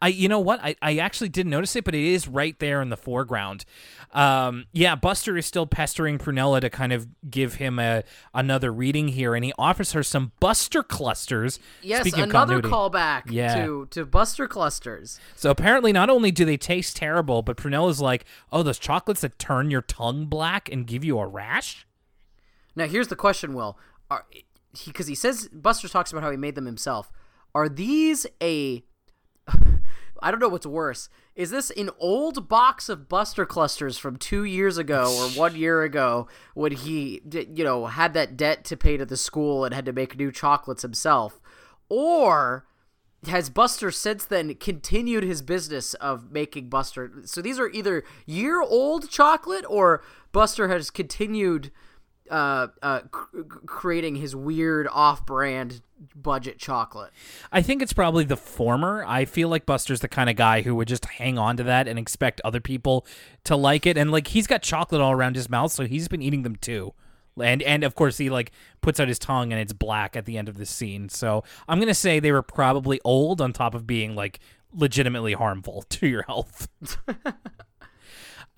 I you know what I, I actually didn't notice it, but it is right there in the foreground. Um, yeah, Buster is still pestering Prunella to kind of give him a another reading here, and he offers her some Buster clusters. Yes, Speaking another callback Yeah. to to Buster clusters. So apparently, not only do they taste terrible, but Prunella's like, "Oh, those chocolates that turn your tongue black and give you a rash." Now here's the question: Will are he because he says Buster talks about how he made them himself. Are these a I don't know what's worse. Is this an old box of Buster clusters from two years ago or one year ago when he, you know, had that debt to pay to the school and had to make new chocolates himself? Or has Buster since then continued his business of making Buster? So these are either year old chocolate or Buster has continued uh, uh, c- creating his weird off brand budget chocolate. I think it's probably the former. I feel like Buster's the kind of guy who would just hang on to that and expect other people to like it. And like he's got chocolate all around his mouth, so he's been eating them too. And and of course he like puts out his tongue and it's black at the end of the scene. So I'm gonna say they were probably old on top of being like legitimately harmful to your health.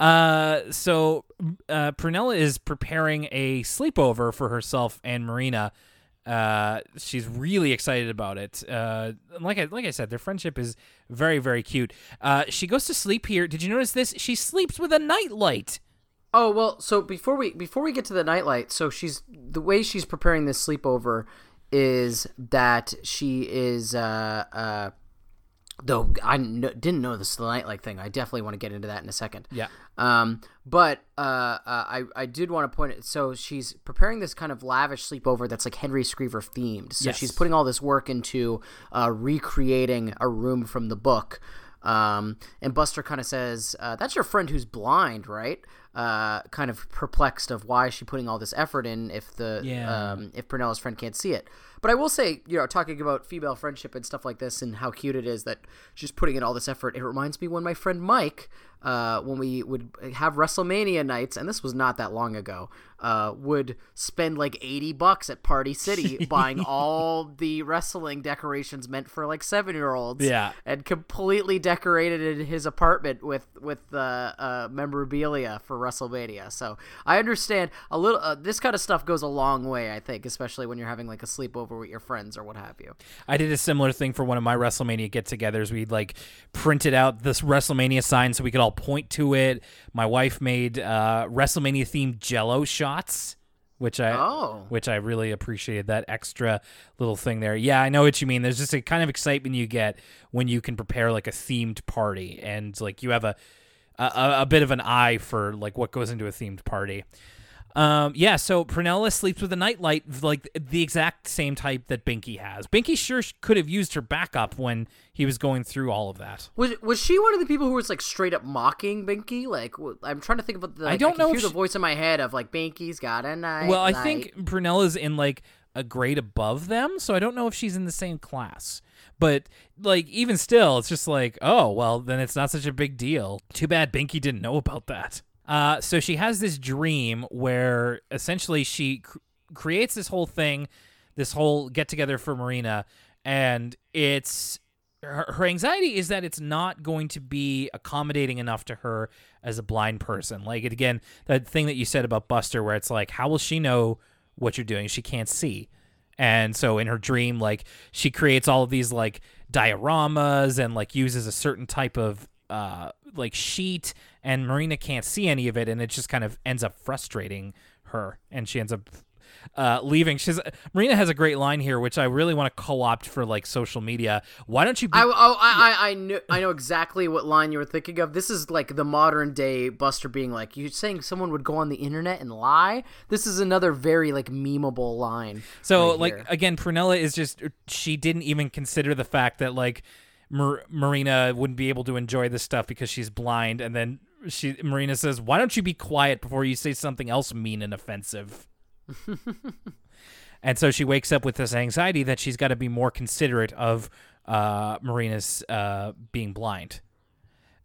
Uh, so uh, Prunella is preparing a sleepover for herself and Marina. Uh, she's really excited about it. Uh, like I like I said, their friendship is very very cute. Uh, she goes to sleep here. Did you notice this? She sleeps with a nightlight. Oh well, so before we before we get to the nightlight, so she's the way she's preparing this sleepover is that she is uh uh though I kn- didn't know this the nightlight thing. I definitely want to get into that in a second. Yeah. Um, but uh, uh, I I did want to point it. So she's preparing this kind of lavish sleepover that's like Henry Skreever themed. So Yes. she's putting all this work into uh, recreating a room from the book. Um, and Buster kind of says, uh, "That's your friend who's blind, right?" uh, kind of perplexed of why is she putting all this effort in if the Yeah. um, if Prunella's friend can't see it. But I will say, you know, talking about female friendship and stuff like this and how cute it is that she's putting in all this effort, it reminds me when my friend Mike, uh, when we would have WrestleMania nights, and this was not that long ago, uh, would spend like 80 bucks at Party City buying all the wrestling decorations meant for like seven year olds. Yeah. And completely decorated in his apartment with, with uh, uh, memorabilia for WrestleMania. So I understand a little, uh, this kind of stuff goes a long way, I think, especially when you're having like a sleepover with your friends or what have you. I did a similar thing for one of my WrestleMania get-togethers. We'd like printed out this WrestleMania sign so we could all point to it. My wife made uh, WrestleMania themed Jello shots, which I Oh. which I really appreciated that extra little thing there. Yeah, I know what you mean. There's just a kind of excitement you get when you can prepare like a themed party and like you have a a, a bit of an eye for like what goes into a themed party. Um, yeah, so Prunella sleeps with a nightlight, like the exact same type that Binky has. Binky sure could have used her backup when he was going through all of that. Was was she one of the people who was like straight up mocking Binky? Like I'm trying to think about the. I don't can know Hear if the voice in my head of like Binky's got a night. Well, I light." think Prunella's in like a grade above them, so I don't know if she's in the same class. But like even still, it's just like, oh well, then it's not such a big deal. Too bad Binky didn't know about that. Uh, so she has this dream where essentially she cr- creates this whole thing, this whole get together for Marina, and it's her, her anxiety is that it's not going to be accommodating enough to her as a blind person. Like again, that thing that you said about Buster, where it's like, how will she know what you're doing? She can't see. And so in her dream, like she creates all of these like dioramas and like uses a certain type of uh like sheet and Marina can't see any of it and it just kind of ends up frustrating her and she ends up uh, leaving. She's Marina has a great line here, which I really want to co-opt for like social media. Why don't you? Be- I, oh, I, I, I know, I know exactly what line you were thinking of. This is like the modern day Buster being like, "You're saying someone would go on the internet and lie." This is another very like memeable line. so right like here. again, Prunella is just she didn't even consider the fact that like Mar- Marina wouldn't be able to enjoy this stuff because she's blind, and then she Marina says, "Why don't you be quiet before you say something else mean and offensive?" and so she wakes up with this anxiety that she's got to be more considerate of uh, Marina's uh, being blind.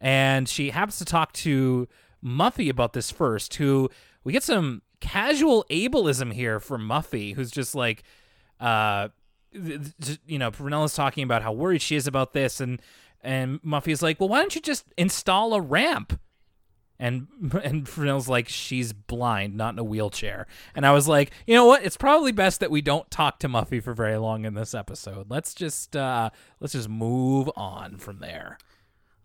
And she happens to talk to Muffy about this first, who we get some casual ableism here from Muffy, who's just like, uh, you know, Prunella's talking about how worried she is about this, and and Muffy's like, well, why don't you just install a ramp? And and Prunella's like, she's blind, not in a wheelchair. And I was like, you know what? It's probably best that we don't talk to Muffy for very long in this episode. Let's just uh, let's just move on from there.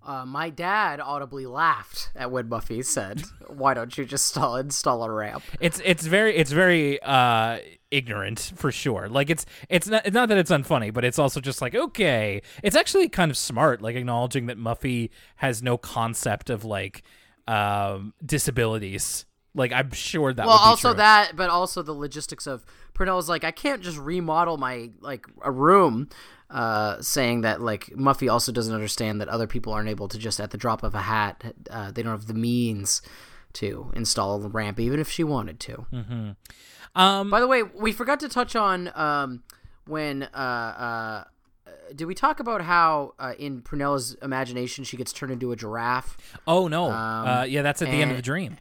Uh, my dad audibly laughed at what Muffy said. Why don't you just install install a ramp? It's it's very it's very uh ignorant for sure. Like it's it's not it's not that it's unfunny, but it's also just like okay. It's actually kind of smart, like acknowledging that Muffy has no concept of like um disabilities. Like I'm sure that well would be also true. that but also the logistics of Prunella's like i can't just remodel my like a room uh saying that like muffy also doesn't understand that other people aren't able to just at the drop of a hat uh, they don't have the means to install a ramp even if she wanted to Mm-hmm. um by the way we forgot to touch on um when uh uh did we talk about how uh, in Prunella's imagination she gets turned into a giraffe oh no. um, uh yeah, that's at the end of the dream.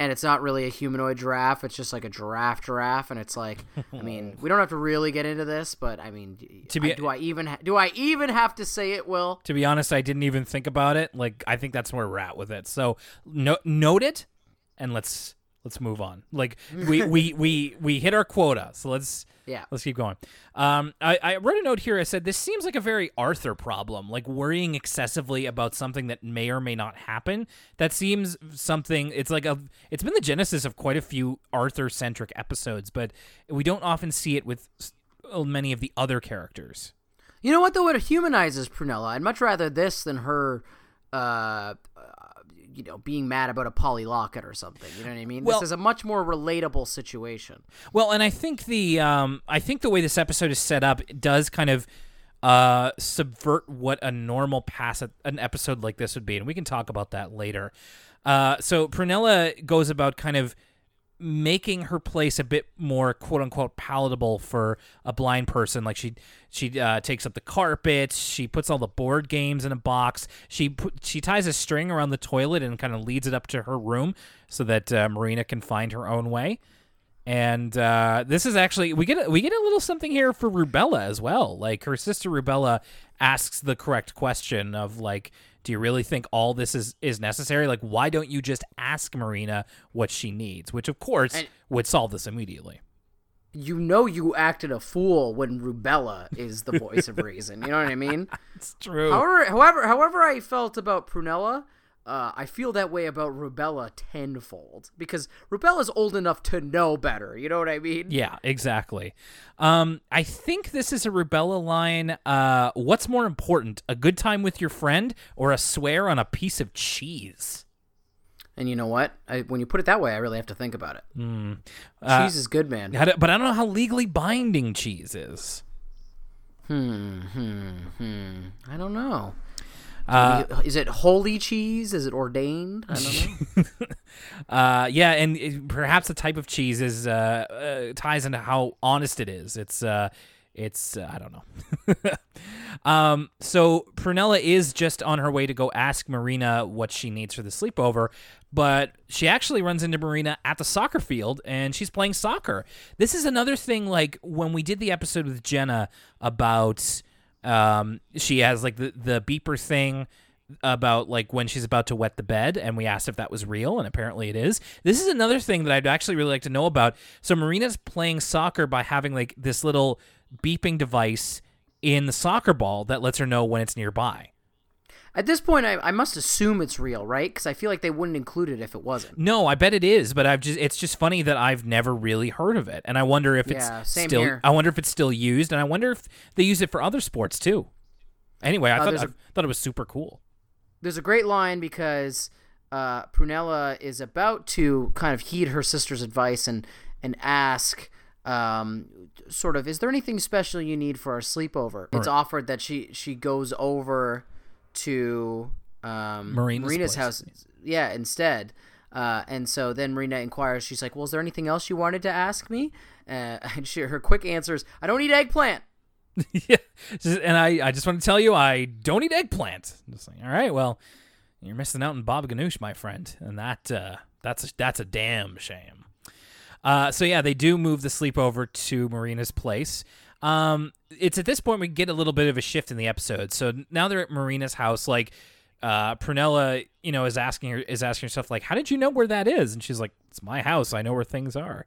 And it's not really a humanoid giraffe. It's just like a giraffe giraffe, and it's like, I mean, we don't have to really get into this, but I mean, To be- I- do I even ha- do I even have to say it? Will To be honest, I didn't even think about it. Like I think that's where we're at with it. So no, note it, and let's let's move on. Like we we we we hit our quota, so let's yeah, let's keep going. Um, I I wrote a note here. I said this seems like a very Arthur problem, like worrying excessively about something that may or may not happen. That seems something. It's like a. It's been the genesis of quite a few Arthur centric episodes, but we don't often see it with many of the other characters. you know what though? It humanizes Prunella. I'd much rather this than her, uh, uh, you know, being mad about a Polly Locket or something. You know what I mean? Well- this is a much more relatable situation. Well, and I think the um, I think the way this episode is set up does kind of uh, subvert what a normal pass an episode like this would be, and we can talk about that later. Uh, so Prunella goes about kind of making her place a bit more quote unquote palatable for a blind person like she she uh, takes up the carpet she puts all the board games in a box she put, she ties a string around the toilet and kind of leads it up to her room so that uh, marina can find her own way and uh, this is actually we get a, we get a little something here for Rubella as well. Like her sister Rubella asks the correct question of like, do you really think all this is is necessary? Like, why don't you just ask Marina what she needs? Which of course And- would solve this immediately. You know you acted a fool when Rubella is the voice of reason. You know what I mean? It's true. However, however, however I felt about Prunella, uh, I feel that way about Rubella tenfold because Rubella's old enough to know better. You know what I mean? Yeah, exactly. Um, I think this is a Rubella line. Uh, what's more important, a good time with your friend or a swear on a piece of cheese? And you know what? I, when you put it that way, I really have to think about it. Uh, Cheese is good, man. But I don't know how legally binding cheese is. Hmm, hmm, hmm. I don't know. Uh, is it holy cheese? Is it ordained? I don't know. Uh, yeah, and it, perhaps the type of cheese is uh, uh, ties into how honest it is. It's uh, it's uh, I don't know. um, so Prunella is just on her way to go ask Marina what she needs for the sleepover, but she actually runs into Marina at the soccer field and she's playing soccer. This is another thing. Like when we did the episode with Jenna about um, she has like the the beeper thing about like when she's about to wet the bed and we asked if that was real and apparently it is. This is another thing that i'd actually really like to know about. So marina's playing soccer by having like this little beeping device in the soccer ball that lets her know when it's nearby At this point, I, I must assume it's real, right? Because I feel like they wouldn't include it if it wasn't. no i bet it is but i've just it's just funny that i've never really heard of it and i wonder if it's Yeah, same still here. i wonder if it's still used and i wonder if they use it for other sports too anyway i Uh, thought I a- thought it was super cool There's a great line because uh, Prunella is about to kind of heed her sister's advice and and ask. Um, sort of, is there anything special you need for our sleepover? It's offered that she she goes over to um, Marina's Marina's house, yeah, instead. Uh, and so then Marina inquires. She's like, "Well, is there anything else you wanted to ask me?" Uh, and she, her quick answer is, "I don't eat eggplant." yeah, and I, I just want to tell you, I don't eat eggplant. Just like, all right, well, you're missing out on Bob Ganoush, my friend, and that, uh, that's a, that's a damn shame. Uh, so yeah, they do move the sleepover to Marina's place. Um, it's at this point we get a little bit of a shift in the episode. So now they're at Marina's house. Like, uh, Prunella, you know, is asking her is asking herself like, "How did you know where that is?" And she's like, "It's my house. I know where things are."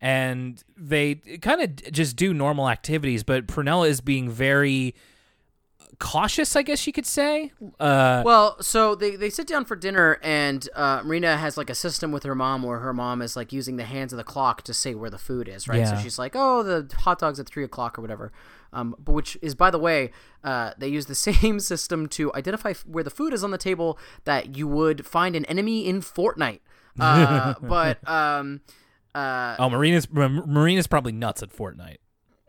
And they kind of just do normal activities, but Prunella is being very cautious, I guess you could say. Uh, Well, so they, they sit down for dinner, and uh, Marina has like a system with her mom where her mom is like using the hands of the clock to say where the food is, right? So she's like, oh, the hot dog's at three o'clock or whatever. Um, but which is, by the way, uh, they use the same system to identify f- where the food is on the table that you would find an enemy in Fortnite. Uh, but um, uh, oh, Marina's Marina's probably nuts at Fortnite.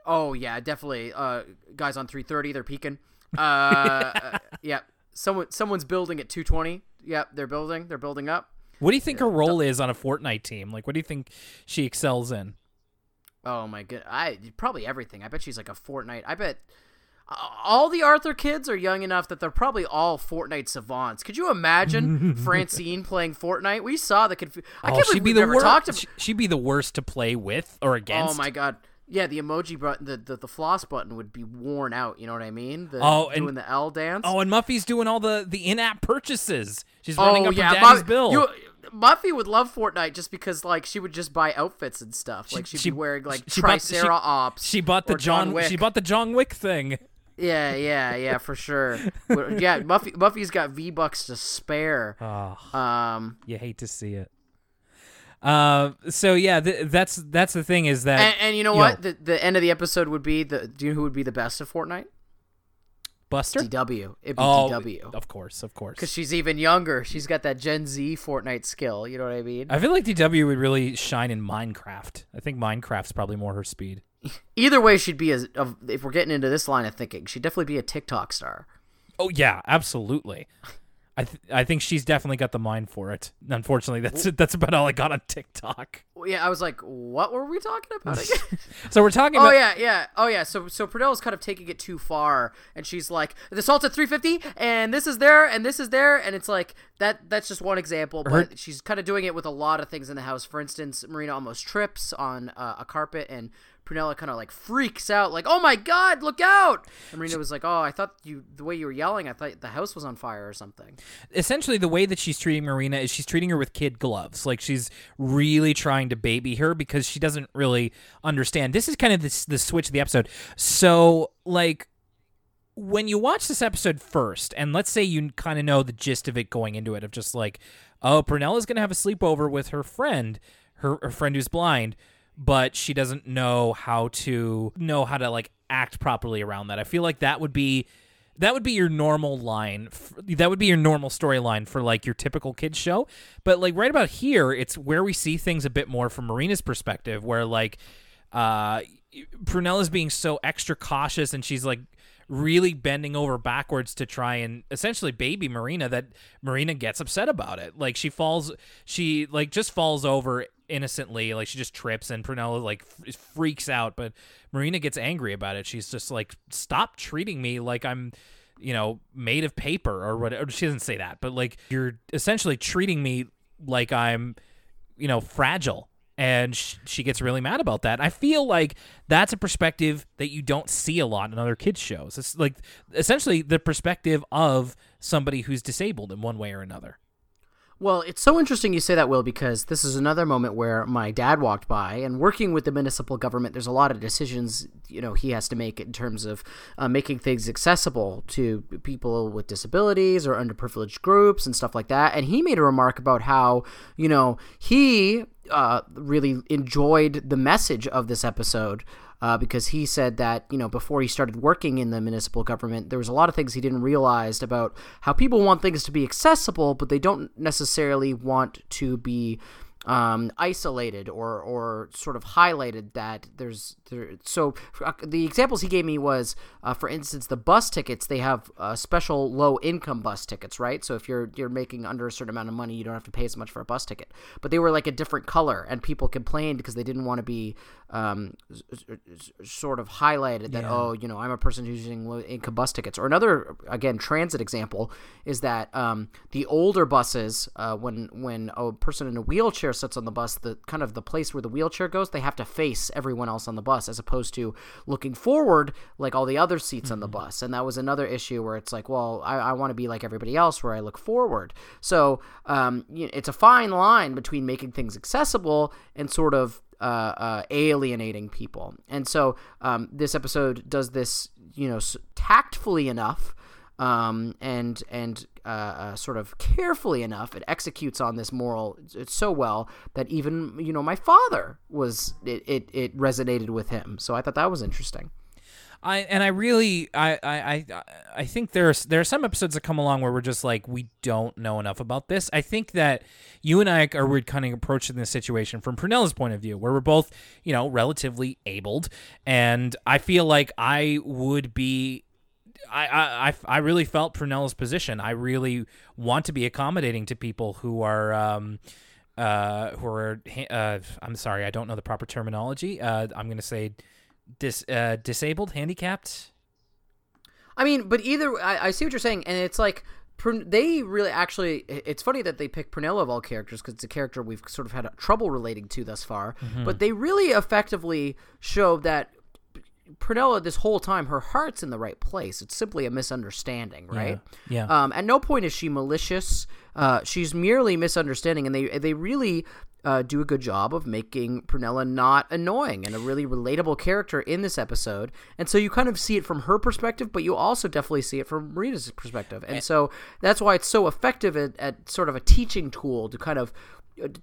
Oh yeah, definitely. Uh, guys on three thirty, they're peeking. Uh, uh, yeah. Someone, someone's building at two twenty. Yep, they're building. They're building up. What do you think her role is on a Fortnite team? Like, what do you think she excels in? Oh my god, I probably everything. I bet she's like a Fortnite. I bet all the Arthur kids are young enough that they're probably all Fortnite savants. Could you imagine Francine playing Fortnite? We saw the confu- I oh, can't believe the never worst. talked about. She'd be the worst to play with or against. Oh my god. Yeah, the emoji button, the, the the floss button would be worn out. You know what I mean? The, Oh, and- doing the L dance. Oh, and Muffy's doing all the the in-app purchases. She's running Oh up yeah, her daddy's Muff- bill. You, Muffy would love Fortnite just because like she would just buy outfits and stuff. Like she'd she- be wearing like she bought- she- Triceratops. she bought the or John Wick. She bought the John Wick thing. Yeah, yeah, yeah, for sure. Yeah, Muffy Muffy's got V bucks to spare. Oh, Um, you hate to see it. Uh, so yeah, th- that's that's the thing is that and, and you know what? The the end of the episode would be the. Do you know who would be the best of Fortnite? Buster. DW. It'd be Oh, DW. of course, of course. Because she's even younger. She's got that Gen Z Fortnite skill. You know what I mean? I feel like DW would really shine in Minecraft. I think Minecraft's probably more her speed. Either way, she'd be as. Of, if we're getting into this line of thinking, she'd definitely be a TikTok star. Oh yeah, absolutely. I th- I think she's definitely got the mind for it. Unfortunately, that's that's about all I got on TikTok. Yeah, I was like, what were we talking about again? So we're talking oh yeah, yeah. Oh yeah. So so Prunella's kind of taking it too far, and she's like, the salt's at 350, and this is there, and this is there, and it's like that. That's just one example, but Her- she's kind of doing it with a lot of things in the house. For instance, Marina almost trips on uh, a carpet, and Prunella kind of like freaks out, like, "Oh my God, look out!" And Marina was like, "Oh, I thought you the way you were yelling, I thought the house was on fire or something." essentially the way that she's treating Marina is she's treating her with kid gloves. Like she's really trying to baby her because she doesn't really understand. This is kind of this the switch of the episode. So like when you watch this episode first, and let's say you kind of know the gist of it going into it, of just like, oh, Prunella's gonna have a sleepover with her friend, her, her friend who's blind, but she doesn't know how to know how to like act properly around that. I feel like that would be that would be your normal line. That would be your normal storyline for like your typical kids show. But like right about here, it's where we see things a bit more from Marina's perspective, where like uh Prunella's being so extra cautious and she's like really bending over backwards to try and essentially baby Marina that Marina gets upset about it. Like she falls she like just falls over innocently like she just trips and Prunella like f- freaks out but Marina gets angry about it. She's just like stop treating me like I'm you know made of paper or whatever. She doesn't say that, but like you're essentially treating me like I'm you know fragile and sh- she gets really mad about that. I feel like that's a perspective that you don't see a lot in other kids shows. It's like essentially the perspective of somebody who's disabled in one way or another. Well, it's so interesting you say that, Will, because this is another moment where my dad walked by, and working with the municipal government, there's a lot of decisions you know he has to make in terms of uh, making things accessible to people with disabilities or underprivileged groups and stuff like that. And he made a remark about how you know he uh, really enjoyed the message of this episode uh, because he said that you know before he started working in the municipal government, there was a lot of things he didn't realize about how people want things to be accessible, but they don't necessarily want to be um, isolated or or sort of highlighted that there's there. So uh, the examples he gave me was, uh, for instance, the bus tickets. They have uh, special low income bus tickets, right? So if you're you're making under a certain amount of money, you don't have to pay as much for a bus ticket. But they were like a different color, and people complained because they didn't want to be um, sort of highlighted that oh, you know, I'm a person who's using low income bus tickets. Or another again transit example is that um, the older buses, uh, when when a person in a wheelchair sits on the bus, the kind of the place where the wheelchair goes, they have to face everyone else on the bus as opposed to looking forward like all the other seats on the bus. And that was another issue where it's like, well, I, I want to be like everybody else where I look forward. So um, it's a fine line between making things accessible and sort of uh, uh, alienating people. And so um, this episode does this, you know, s- tactfully enough um, and and uh, uh, sort of carefully enough. It executes on this moral so well that even you know my father was it, it, it resonated with him. So I thought that was interesting. I and I really I I I, I think there's there are some episodes that come along where we're just like we don't know enough about this. I think that you and I are we're kind of approaching this situation from Prunella's point of view, where we're both you know relatively abled, and I feel like I would be. I, I, I- I really felt Prunella's position. I really want to be accommodating to people who are um, uh, who are uh, I'm sorry, I don't know the proper terminology. Uh, I'm going to say dis uh, disabled, handicapped. I mean, but either I, I see what you're saying, and it's like they really actually. It's funny that they pick Prunella of all characters because it's a character we've sort of had trouble relating to thus far. But they really effectively show that Prunella this whole time her heart's in the right place. It's simply a misunderstanding, right? Yeah. Um, at no point is she malicious. Uh, she's merely misunderstanding, and they they really uh, do a good job of making Prunella not annoying and a really relatable character in this episode. And so you kind of see it from her perspective, but you also definitely see it from Marina's perspective. And so that's why it's so effective at, at sort of a teaching tool to kind of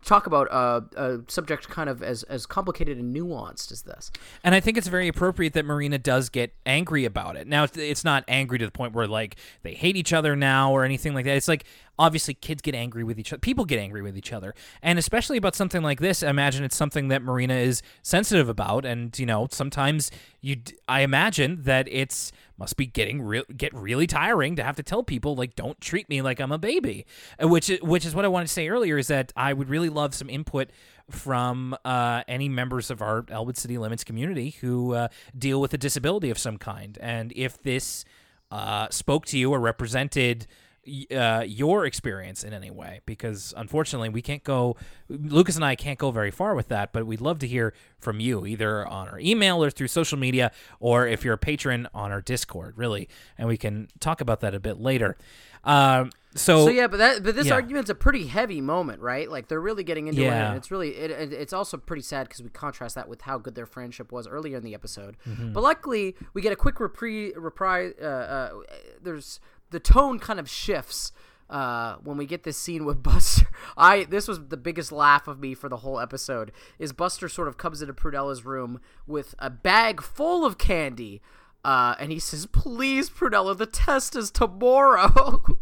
talk about uh, a subject kind of as, as complicated and nuanced as this. And I think it's very appropriate that Marina does get angry about it. Now, it's not angry to the point where like they hate each other now or anything like that. It's like obviously kids get angry with each other, people get angry with each other, and especially about something like this. I imagine it's something that Marina is sensitive about, and you know sometimes you, I imagine that it's must be getting real get really tiring to have to tell people like don't treat me like I'm a baby, uh, which which is what I wanted to say earlier is that I would really love some input from uh, any members of our Elwood City Limits community who uh, deal with a disability of some kind. And if this uh, spoke to you or represented uh, your experience in any way, because unfortunately we can't go, Lucas and I can't go very far with that, but we'd love to hear from you either on our email or through social media, or if you're a patron on our Discord, really. And we can talk about that a bit later. Um, so, so yeah, but that but this yeah. argument's a pretty heavy moment, right? Like they're really getting into it, and it's really it, it- it's also pretty sad because we contrast that with how good their friendship was earlier in the episode. Mm-hmm. But luckily, we get a quick reprise. reprise uh, uh, there's the tone kind of shifts uh, when we get this scene with Buster. I this was the biggest laugh of me for the whole episode. Is Buster sort of comes into Prunella's room with a bag full of candy. Uh, and he says, "Please, Prunella, the test is tomorrow."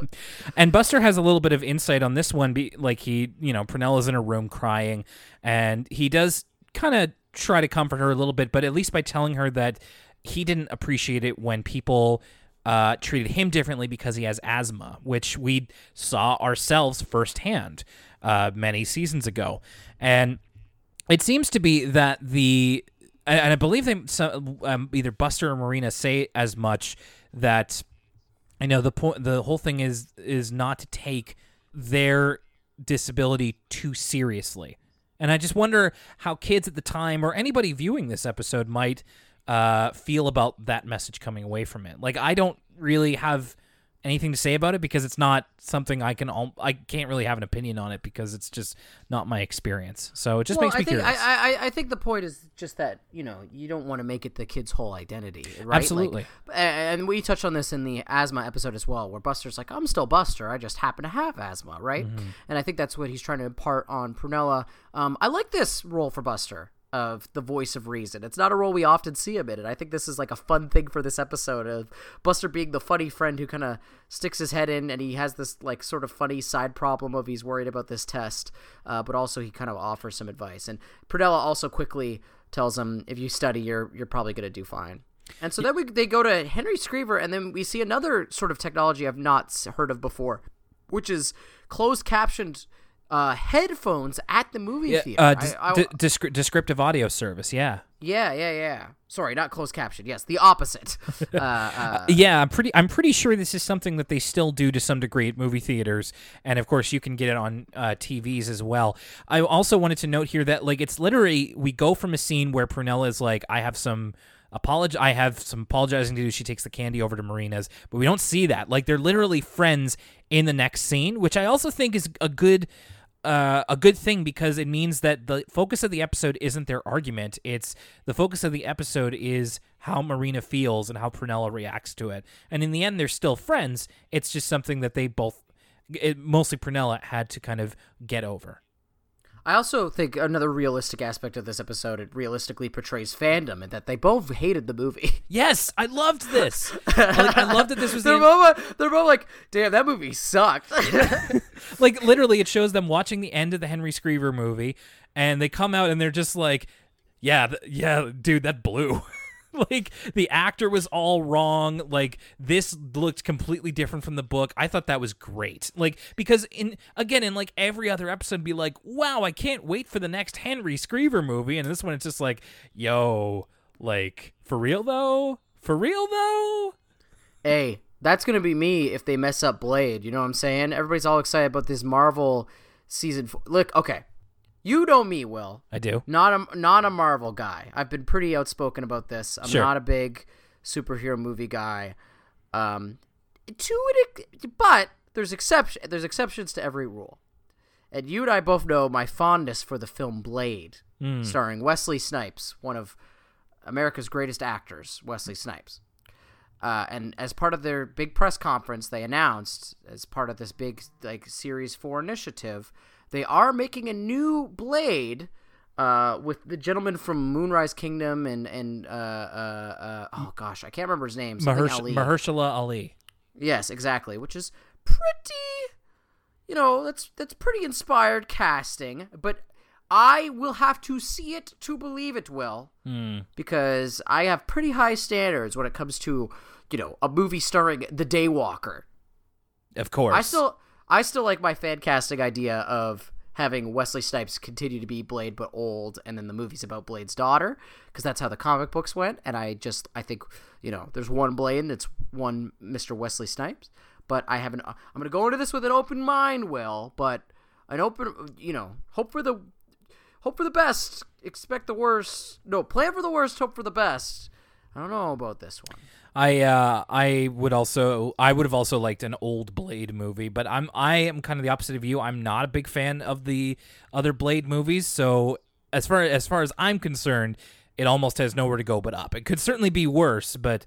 And Buster has a little bit of insight on this one. Be like he, you know, Prunella's in her room crying, and he does kind of try to comfort her a little bit, but at least by telling her that he didn't appreciate it when people uh, treated him differently because he has asthma, which we saw ourselves firsthand uh, many seasons ago, and it seems to be that the and I believe they um, either Buster or Marina say as much that I know the point. The whole thing is is not to take their disability too seriously, and I just wonder how kids at the time or anybody viewing this episode might uh, feel about that message coming away from it. Like I don't really have anything to say about it because it's not something I can. I can't really have an opinion on it because it's just not my experience. So it just well, makes me I think, curious. I, I, I think the point is just that you know you don't want to make it the kid's whole identity, right? Absolutely. Like, and we touched on this in the asthma episode as well, where Buster's like, "I'm still Buster. I just happen to have asthma," right? Mm-hmm. And I think that's what he's trying to impart on Prunella. Um, I like this role for Buster of the voice of reason. It's not a role we often see him in, and I think this is like a fun thing for this episode of Buster being the funny friend who kind of sticks his head in, and he has this like sort of funny side problem of he's worried about this test, uh, but also he kind of offers some advice. And Prunella also quickly tells him, "If you study, you're you're probably going to do fine." And so then we they go to Henry Skreever, and then we see another sort of technology I've not heard of before, which is closed captioned uh, headphones at the movie Yeah, theater. uh, des- I- I- de- descri- descriptive audio service. Yeah. yeah, yeah, yeah. Sorry, not closed caption. Yes, the opposite. uh, uh, yeah, I'm pretty. I'm pretty sure this is something that they still do to some degree at movie theaters, and of course you can get it on uh, TVs as well. I also wanted to note here that like it's literally we go from a scene where Prunella is like, I have some apolog I have some apologizing to do. She takes the candy over to Marina's, but we don't see that. Like they're literally friends in the next scene, which I also think is a good uh, a good thing because it means that the focus of the episode isn't their argument. It's the focus of the episode is how Marina feels and how Prunella reacts to it. And in the end, they're still friends. It's just something that they both, it, mostly Prunella, had to kind of get over. I also think another realistic aspect of this episode it realistically portrays fandom and that they both hated the movie. Yes, I loved this. like, I loved that this was they're the both they're both like, damn, that movie sucked. like literally it shows them watching the end of the Henry Skreever movie and they come out and they're just like yeah th- yeah dude that blew like the actor was all wrong like this looked completely different from the book i thought that was great like because in again in like every other episode be like wow i can't wait for the next henry skreever movie and this one it's just like yo like for real though for real though hey, that's gonna be me if they mess up Blade. You know what I'm saying? Everybody's all excited about this Marvel season. Four. Look, okay, you know me, Will. i do Not a not a Marvel guy. I've been pretty outspoken about this. I'm Sure. not a big superhero movie guy. Um, to ex- but there's exception there's exceptions to every rule. And you and I both know my fondness for the film Blade, starring Wesley Snipes, one of America's greatest actors, Wesley Snipes. Uh, and as part of their big press conference, they announced, as part of this big like Series Four initiative, they are making a new Blade uh, with the gentleman from Moonrise Kingdom and and uh, uh, uh, oh gosh, I can't remember his name. Mahersh- Ali. Mahershala ali Yes, exactly. Which is pretty you know, that's that's pretty inspired casting, but I will have to see it to believe it will. Because I have pretty high standards when it comes to, you know, a movie starring the Daywalker. Of course. I still I still like my fan casting idea of having Wesley Snipes continue to be Blade but old and then the movie's about Blade's daughter because that's how the comic books went and I just I think you know there's one Blade and it's one Mr. Wesley Snipes but I haven't I'm to go into this with an open mind will but an open you know hope for the hope for the best expect the worst no plan for the worst hope for the best I don't know about this one I uh I would also I would have also liked an old Blade movie, but I'm I am kind of the opposite of you. I'm not a big fan of the other Blade movies, so as far as far as I'm concerned, it almost has nowhere to go but up. It could certainly be worse, but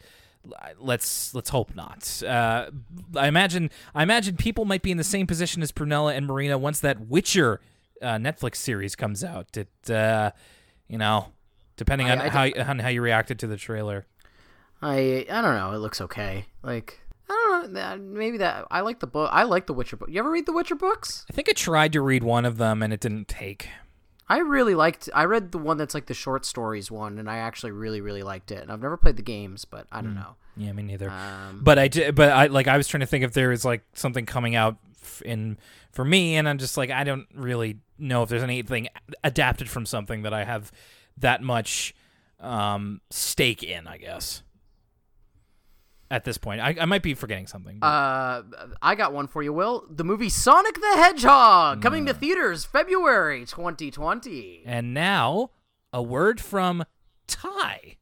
let's let's hope not. Uh, I imagine I imagine people might be in the same position as Prunella and Marina once that Witcher uh, Netflix series comes out. It uh, you know, depending I- on I how on how you reacted to the trailer. I I don't know. It looks okay. Like I don't know. Maybe that I like the book. I like the Witcher book. You ever read the Witcher books? I think I tried to read one of them and it didn't take. I really liked. I read the one that's like the short stories one, and I actually really really liked it. And I've never played the games, but I don't know. Yeah, me neither. Um, but I did, but I like I was trying to think if there was like something coming out in for me, and I'm just like I don't really know if there's anything adapted from something that I have that much um, stake in. I guess at this point, I, I might be forgetting something. but- uh, I got one for you, Will. The movie Sonic the Hedgehog coming to theaters February 2020. and now a word from Ty.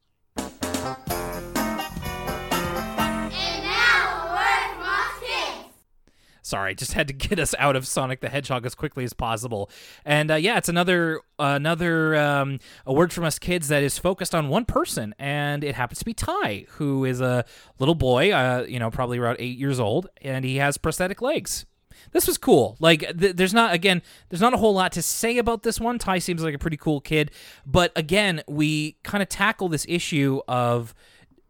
Sorry, just had to get us out of Sonic the Hedgehog as quickly as possible. And uh, yeah, it's another another um, a word from us kids that is focused on one person, and it happens to be Ty, who is a little boy, uh, you know, probably around eight years old, and he has prosthetic legs. This was cool. Like, th- there's not again, there's not a whole lot to say about this one. Ty seems like a pretty cool kid, but again, we kind of tackle this issue of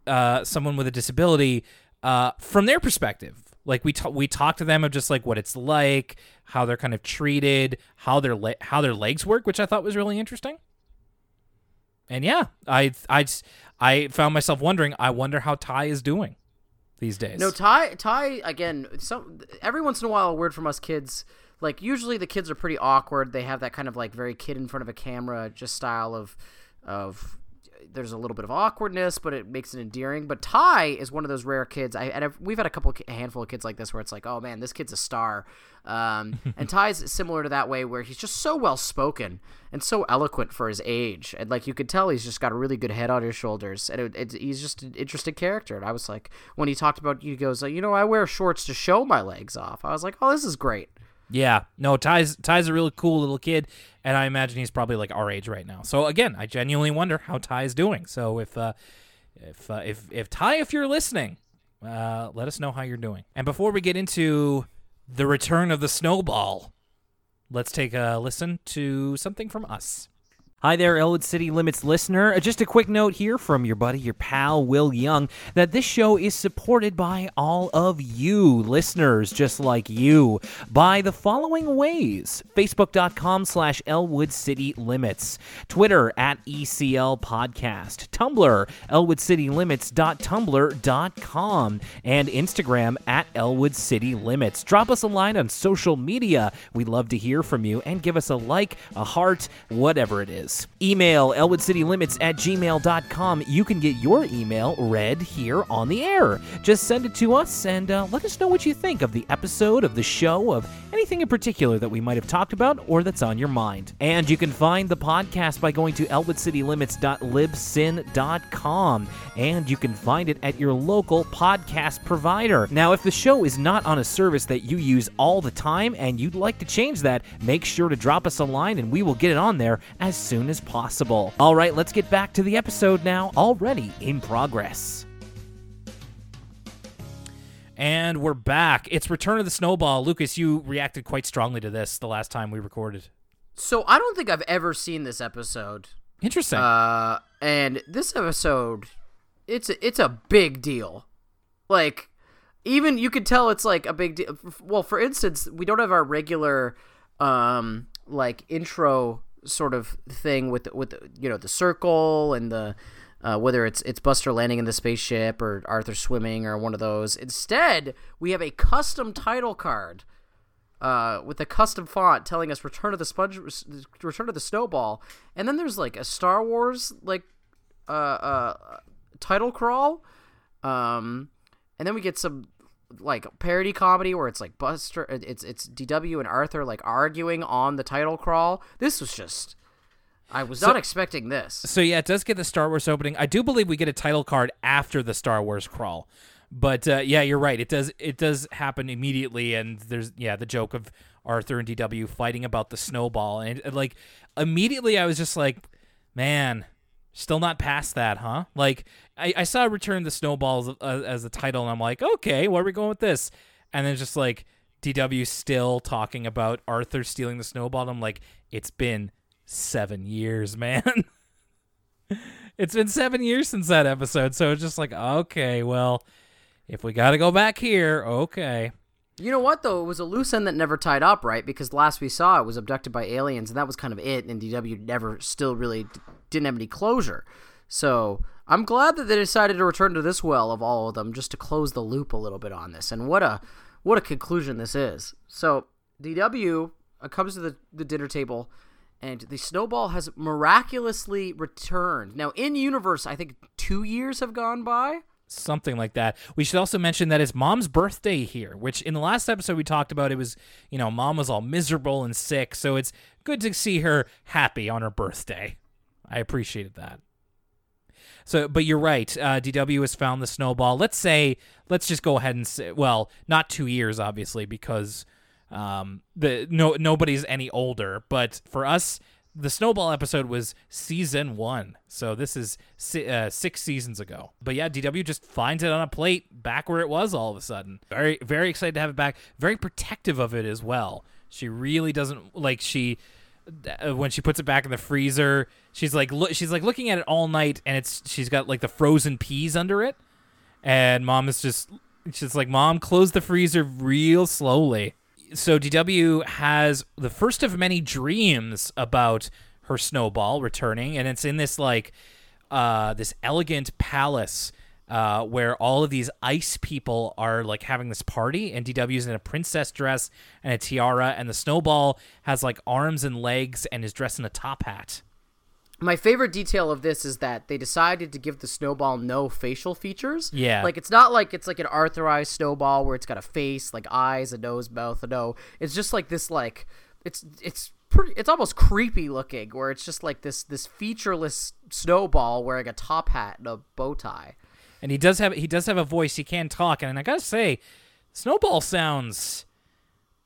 uh, someone with a disability uh, from their perspective. Like we ta- we talk to them of just like what it's like, how they're kind of treated, how their le- how their legs work, which I thought was really interesting. And yeah, I I I found myself wondering. I wonder how Ty is doing these days. No, Ty. Ty again. Some every once in a while, a word from us kids. Like usually, the kids are pretty awkward. They have that kind of like very kid in front of a camera, just style of of. There's a little bit of awkwardness, but it makes it endearing. But Ty is one of those rare kids. I and I've, we've had a couple, a handful of kids like this where it's like, oh man, this kid's a star. Um, and Ty's similar to that way where he's just so well spoken and so eloquent for his age, and like you could tell he's just got a really good head on his shoulders, and it, it, he's just an interesting character. And I was like, when he talked about, he goes, you know, I wear shorts to show my legs off. I was like, oh, this is great. Yeah, no, Ty's Ty's a really cool little kid, and I imagine he's probably like our age right now. So again, I genuinely wonder how Ty is doing. So if uh, if uh, if if Ty, if you're listening, uh, let us know how you're doing. And before we get into the return of the snowball, let's take a listen to something from us. Hi there, Elwood City Limits listener. Uh, Just a quick note here from your buddy, your pal, Will Young, that this show is supported by all of you, listeners just like you, by the following ways Facebook.com slash Elwood City Limits, Twitter at ECL Podcast, Tumblr, ElwoodCityLimits.tumblr.com, and Instagram at Elwood City Limits. Drop us a line on social media. We'd love to hear from you and give us a like, a heart, whatever it is. Email elwoodcitylimits at gmail.com. You can get your email read here on the air. Just send it to us and uh, let us know what you think of the episode, of the show, of anything in particular that we might have talked about or that's on your mind. And you can find the podcast by going to elwoodcitylimits.libsyn.com. And you can find it at your local podcast provider. Now, if the show is not on a service that you use all the time and you'd like to change that, make sure to drop us a line and we will get it on there as soon as possible. All right, let's get back to the episode now, already in progress. And we're back. It's Return of the Snowball. Lucas, you reacted quite strongly to this the last time we recorded. So I don't think I've ever seen this episode. Interesting. Uh, and this episode, it's a, it's a big deal. Like, even you could tell it's like a big deal. Well, for instance, we don't have our regular um like intro sort of thing with with you know the circle and the uh, whether it's it's Buster landing in the spaceship or Arthur swimming or one of those. Instead, we have a custom title card uh, with a custom font telling us "Return of the Sponge," "Return of the Snowball," and then there's like a Star Wars like uh, uh, title crawl, um, and then we get some like parody comedy where it's like Buster, it's it's DW and Arthur like arguing on the title crawl. This was just. I was not expecting this. So yeah, it does get the Star Wars opening. I do believe we get a title card after the Star Wars crawl. But uh, yeah, you're right. It does it does happen immediately, and there's yeah the joke of Arthur and DW fighting about the snowball, and, and like immediately I was just like, man, still not past that, huh? Like I, I saw Return the Snowballs uh, as the title, and I'm like, okay, where are we going with this? And then just like DW still talking about Arthur stealing the snowball. I'm like, it's been seven years, man. it's been seven years since that episode, so it's just like, okay, well, if we got to go back here, okay. You know what though? It was a loose end that never tied up, right? Because last we saw it was abducted by aliens, and that was kind of it. And DW never, still really didn't have any closure. So I'm glad that they decided to return to this well of all of them, just to close the loop a little bit on this. And what a what a conclusion this is. So DW uh, comes to the, the dinner table, and the snowball has miraculously returned. Now in universe, I think two years have gone by something like that. We should also mention that it's mom's birthday here, which in the last episode we talked about it was, you know, mom was all miserable and sick, so it's good to see her happy on her birthday. I appreciated that. So, but you're right. Uh, DW has found the snowball. Let's say, let's just go ahead and say, well, not two years, obviously, because um, the no nobody's any older. But for us, the snowball episode was season one. So this is uh, six seasons ago. But yeah dw just finds it on a plate back where it was all of a sudden. Very very excited to have it back. Very protective of it as well. She really doesn't like she uh, when she puts it back in the freezer she's like she's like looking at it all night and it's she's got like the frozen peas under it. And mom is just she's like mom close the freezer real slowly so DW has the first of many dreams about her snowball returning, and it's in this like uh, this elegant palace uh, where all of these ice people are like having this party, and DW's in a princess dress and a tiara, and the snowball has like arms and legs and is dressed in a top hat my favorite detail of this is that they decided to give the snowball no facial features. Yeah. Like it's not like it's like an arthrized snowball where it's got a face, like eyes, a nose, mouth, a no. It's just like this like it's it's pretty it's almost creepy looking where it's just like this this featureless snowball wearing a top hat and a bow tie. And he does have he does have a voice, he can talk, and I gotta say, Snowball sounds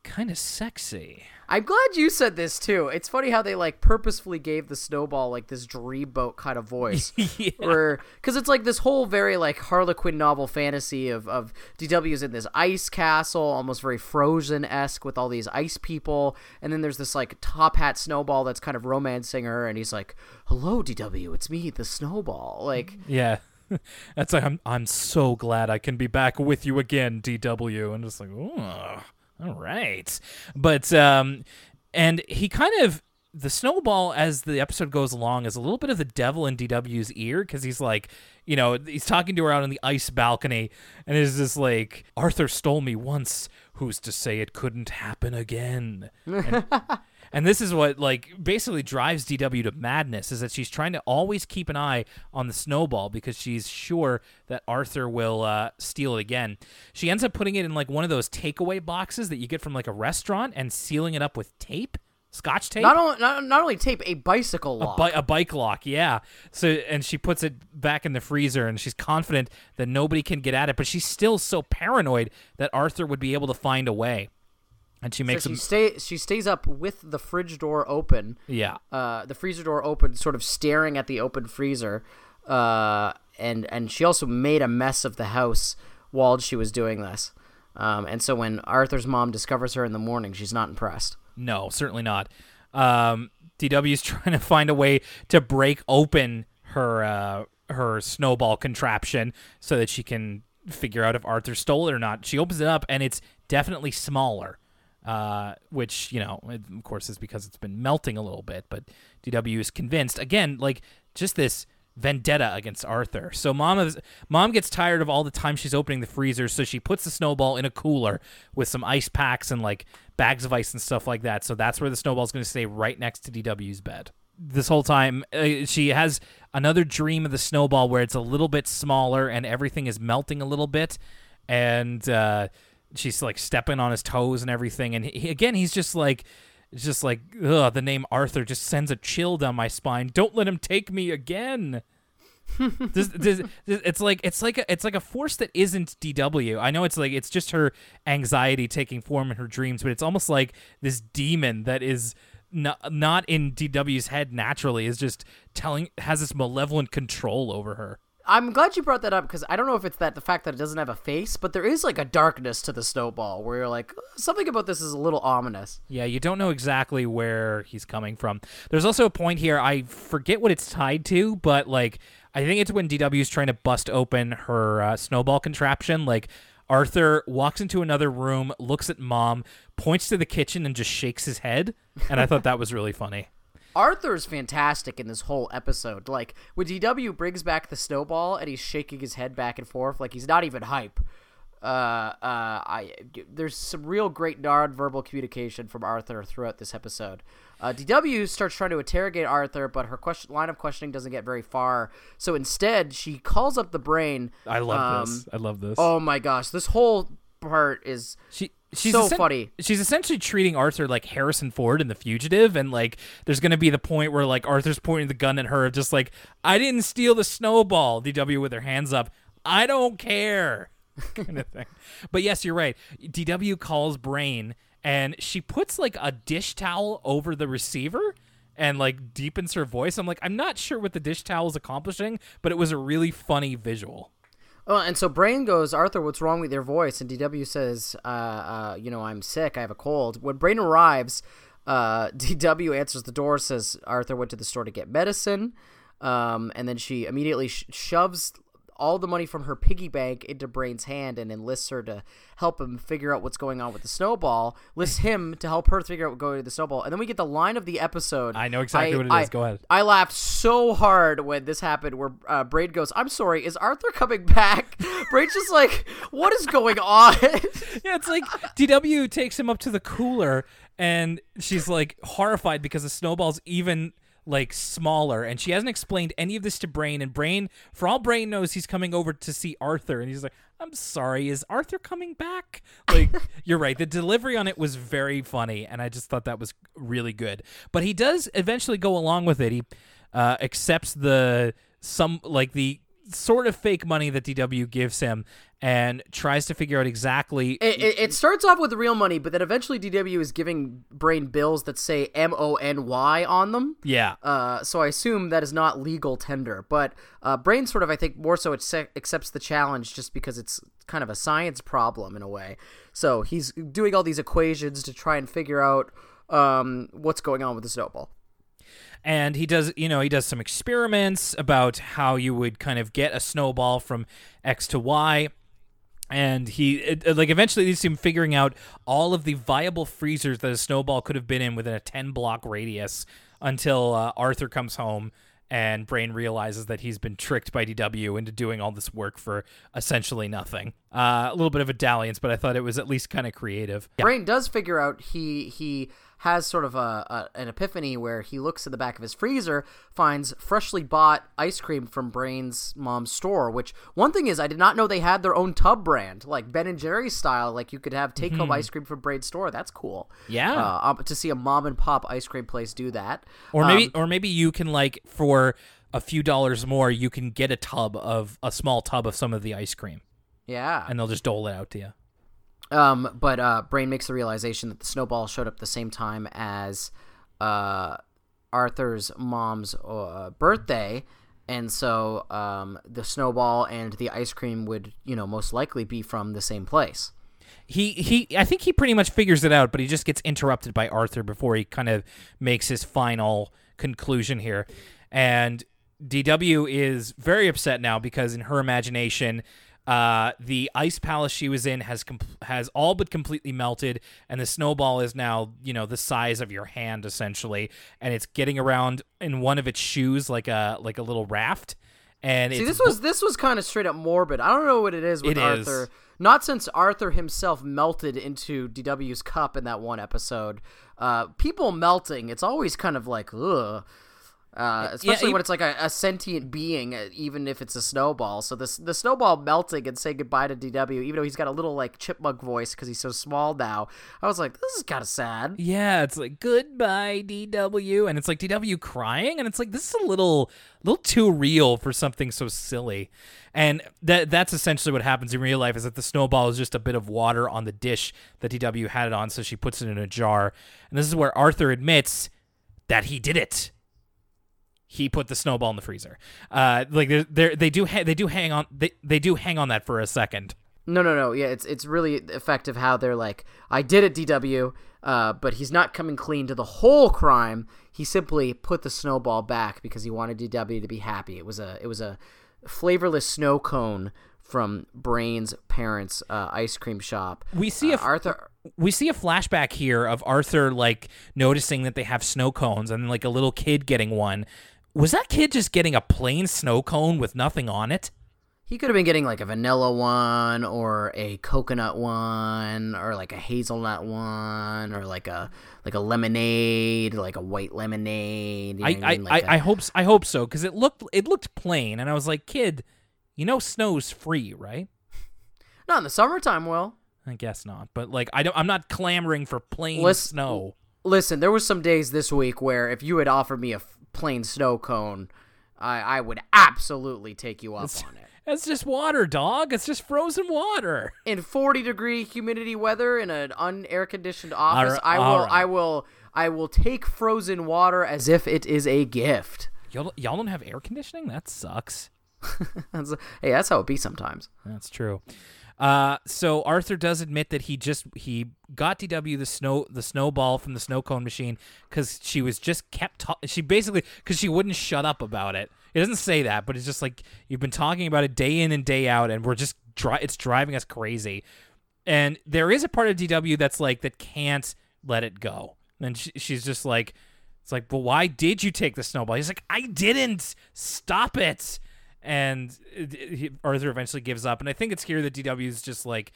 kind of sexy. I'm glad you said this too. It's funny how they like purposefully gave the snowball like this dreamboat kind of voice, yeah. where because it's like this whole very like Harlequin novel fantasy of of DW's in this ice castle, almost very Frozen esque with all these ice people, and then there's this like top hat snowball that's kind of romancing her, and he's like, "Hello, DW, it's me, the snowball." Like, yeah. That's like I'm I'm so glad I can be back with you again, DW. And just like, oh all right. But um and he kind of the snowball as the episode goes along is a little bit of the devil in DW's ear because he's like, you know, he's talking to her out on the ice balcony, and it's just like, Arthur stole me once. Who's to say it couldn't happen again? And, and this is what like basically drives DW to madness is that she's trying to always keep an eye on the snowball because she's sure that Arthur will uh, steal it again. She ends up putting it in like one of those takeaway boxes that you get from like a restaurant and sealing it up with tape. Scotch tape? Not only not, not only tape, a bicycle lock. A, bi- a bike lock, yeah. So and she puts it back in the freezer and she's confident that nobody can get at it, but she's still so paranoid that Arthur would be able to find a way and she makes so she him stay she stays up with the fridge door open. Yeah. Uh the freezer door open sort of staring at the open freezer uh and and she also made a mess of the house while she was doing this. Um and so when arthur's mom discovers her in the morning she's not impressed. No certainly not. Um dw's trying to find a way to break open her uh her snowball contraption so that she can figure out if Arthur stole it or not. She opens it up and it's definitely smaller. Uh, which you know, of course, is because it's been melting a little bit. But DW is convinced again, like just this vendetta against Arthur. So mom is mom gets tired of all the time she's opening the freezer, so she puts the snowball in a cooler with some ice packs and like bags of ice and stuff like that. So that's where the snowball's going to stay right next to DW's bed. This whole time, uh, she has another dream of the snowball where it's a little bit smaller and everything is melting a little bit, and uh, she's like stepping on his toes and everything. And he, again, he's just like. Just like ugh, the name Arthur just sends a chill down my spine. Don't let him take me again. This- this- this- it's like it's like a, it's like a force that isn't DW. I know it's like it's just her anxiety taking form in her dreams, but it's almost like this demon that is not not in DW's head naturally is just telling has this malevolent control over her. I'm glad you brought that up because I don't know if it's that the fact that it doesn't have a face, but there is like a darkness to the snowball where you're like something about this is a little ominous. Yeah, you don't know exactly where he's coming from. There's also a point here, I forget what it's tied to, but like I think it's when DW is trying to bust open her uh, snowball contraption. Like Arthur walks into another room, looks at mom, points to the kitchen, and just shakes his head. And I thought that was really funny. Arthur's fantastic in this whole episode. Like when DW brings back the snowball and he's shaking his head back and forth, like he's not even hype. Uh, uh, I there's some real great non-verbal communication from Arthur throughout this episode. Uh, DW starts trying to interrogate Arthur, but her question line of questioning doesn't get very far. So instead, she calls up the brain. I love Um, this. I love this. Oh my gosh, this whole part is She she's so essen- funny. She's essentially treating Arthur like Harrison Ford in The Fugitive, and like there's gonna be the point where like Arthur's pointing the gun at her, just like I didn't steal the snowball. DW with her hands up. I don't care, kind of thing. But yes, you're right. DW calls Brain, and she puts like a dish towel over the receiver. And like deepens her voice. I'm like, I'm not sure what the dish towel is accomplishing, but it was a really funny visual. Oh, and so Brain goes, Arthur, what's wrong with your voice? And DW says, uh, uh, you know, I'm sick. I have a cold. When Brain arrives, uh, DW answers the door, says Arthur went to the store to get medicine. Um, and then she immediately sh- shoves all the money from her piggy bank into Brain's hand and enlists her to help him figure out what's going on with the snowball. Lists him to help her figure out what's going on with the snowball. And then we get the line of the episode. I know exactly what it I- is. Go ahead. I laughed so hard when this happened where uh, Brain goes, I'm sorry, is Arthur coming back? Brain's just like, what is going on? Yeah, it's like DW takes him up to the cooler and she's like horrified because the snowball's even like smaller and she hasn't explained any of this to Brain and Brain for all Brain knows he's coming over to see Arthur and he's like I'm sorry is Arthur coming back? Like you're right the delivery on it was very funny and I just thought that was really good. But he does eventually go along with it. He uh, accepts the some like the sort of fake money that DW gives him and tries to figure out exactly it, it, it starts off with real money, but then eventually DW is giving Brain bills that say M O N Y on them. yeah Uh, so I assume that is not legal tender. But uh, Brain sort of, I think, more so accepts the challenge just because it's kind of a science problem in a way. So he's doing all these equations to try and figure out um, what's going on with the snowball. And he does you know he does some experiments about how you would kind of get a snowball from x to y. And he it, like eventually leads to him figuring out all of the viable freezers that a snowball could have been in within a 10 block radius until uh, arthur comes home and brain realizes that he's been tricked by dw into doing all this work for essentially nothing. Uh, a little bit of a dalliance but i thought it was at least kind of creative. Brain does figure out he he has sort of a, a an epiphany where he looks at the back of his freezer, finds freshly bought ice cream from Brain's mom's store. Which one thing is, I did not know they had their own tub brand, like Ben and Jerry's style. Like you could have take home ice cream from Brain's store. That's cool. Yeah. uh, um, to see a mom and pop ice cream place do that. Or maybe, Um, or maybe you can like for a few dollars more, you can get a tub of a small tub of some of the ice cream, yeah. and they'll just dole it out to you. Um, but uh, Brain makes the realization that the snowball showed up the same time as uh, Arthur's mom's uh, birthday, and so um, the snowball and the ice cream would, you know, most likely be from the same place. He he, I think he pretty much figures it out, but he just gets interrupted by Arthur before he kind of makes his final conclusion here, and DW is very upset now because in her imagination. Uh, the ice palace she was in has com- has all but completely melted, and the snowball is now you know the size of your hand essentially, and it's getting around in one of its shoes like a like a little raft. And See, this was this was kind of straight up morbid. I don't know what it is with It is. Arthur. Not since Arthur himself melted into DW's cup in that one episode. Uh, people melting, it's always kind of like ugh. Uh, especially e- when it's like a, a sentient being, uh, even if it's a snowball. So this the snowball melting and saying goodbye to DW, even though he's got a little like chipmunk voice because he's so small now. I was like, this is kind of sad. Yeah, it's like goodbye DW, and it's like DW crying, and it's like this is a little, little too real for something so silly, and that that's essentially what happens in real life is that the snowball is just a bit of water on the dish that DW had it on, so she puts it in a jar, and this is where Arthur admits that he did it. He put the snowball in the freezer. Uh, like they they they do ha- they do hang on they they do hang on that for a second. No, no, no. Yeah, it's it's really effective how they're like, I did it, DW, uh, but he's not coming clean to the whole crime. He simply put the snowball back because he wanted DW to be happy. It was a it was a flavorless snow cone from Brain's parents' uh, ice cream shop. We see uh, a Arthur. we see a flashback here of Arthur like noticing that they have snow cones and like a little kid getting one. Was that kid just getting a plain snow cone with nothing on it? He could have been getting like a vanilla one or a coconut one or like a hazelnut one or like a like a lemonade, like a white lemonade. you know I I, mean? Like I, a- I hope I hope so because it looked it looked plain and I was like, kid, you know snow's free, right? not in the summertime, Will. I guess not, but like I don't I'm not clamoring for plain Listen- snow. Listen, there was some days this week where if you had offered me a plain snow cone, I, I would absolutely take you up on it. It's just water, dog. It's just frozen water. In 40 degree humidity weather in an unair conditioned office, I will alright. I will I will take frozen water as if it is a gift. Y'all, y'all don't have air conditioning? That sucks. That's- hey, that's how it be sometimes. That's true. Uh, so Arthur does admit that he just he got DW the snow the snowball from the snow cone machine because she was just kept ta- she basically because she wouldn't shut up about it. It doesn't say that, but it's just like you've been talking about it day in and day out, and we're just dri- it's driving us crazy. And there is a part of DW that's like that can't let it go, and she, she's just like. It's like, but why did you take the snowball? He's like, I didn't. Stop it. And he- Arthur eventually gives up. And I think it's here that DW is just like,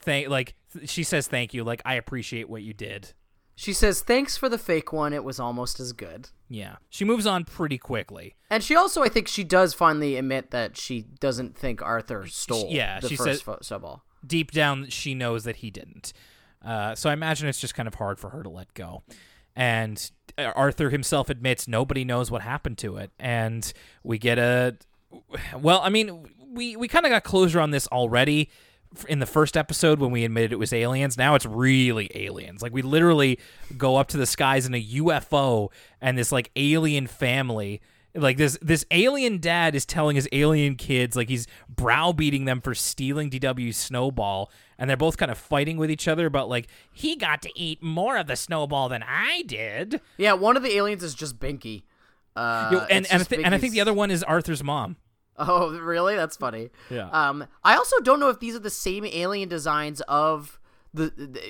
thank, like she says thank you, like I appreciate what you did. She says, "Thanks for the fake one. It was almost as good." Yeah, she moves on pretty quickly. And she also, I think, she does finally admit that she doesn't think Arthur stole. yeah, the she first said- fo- snowball. Deep down, she knows that he didn't. Uh, so I imagine it's just kind of hard for her to let go. And Arthur himself admits nobody knows what happened to it. And we get a, well, I mean, we we kind of got closure on this already in the first episode when we admitted it was aliens. Now it's really aliens. Like we literally go up to the skies in a UFO and this like alien family like this this alien dad is telling his alien kids like he's browbeating them for stealing DW's snowball and they're both kind of fighting with each other about like he got to eat more of the snowball than I did. Yeah, one of the aliens is just Binky. Uh, Yo, and and I, thi- and I think the other one is Arthur's mom. Oh, really? That's funny. Yeah. Um, I also don't know if these are the same alien designs of the, the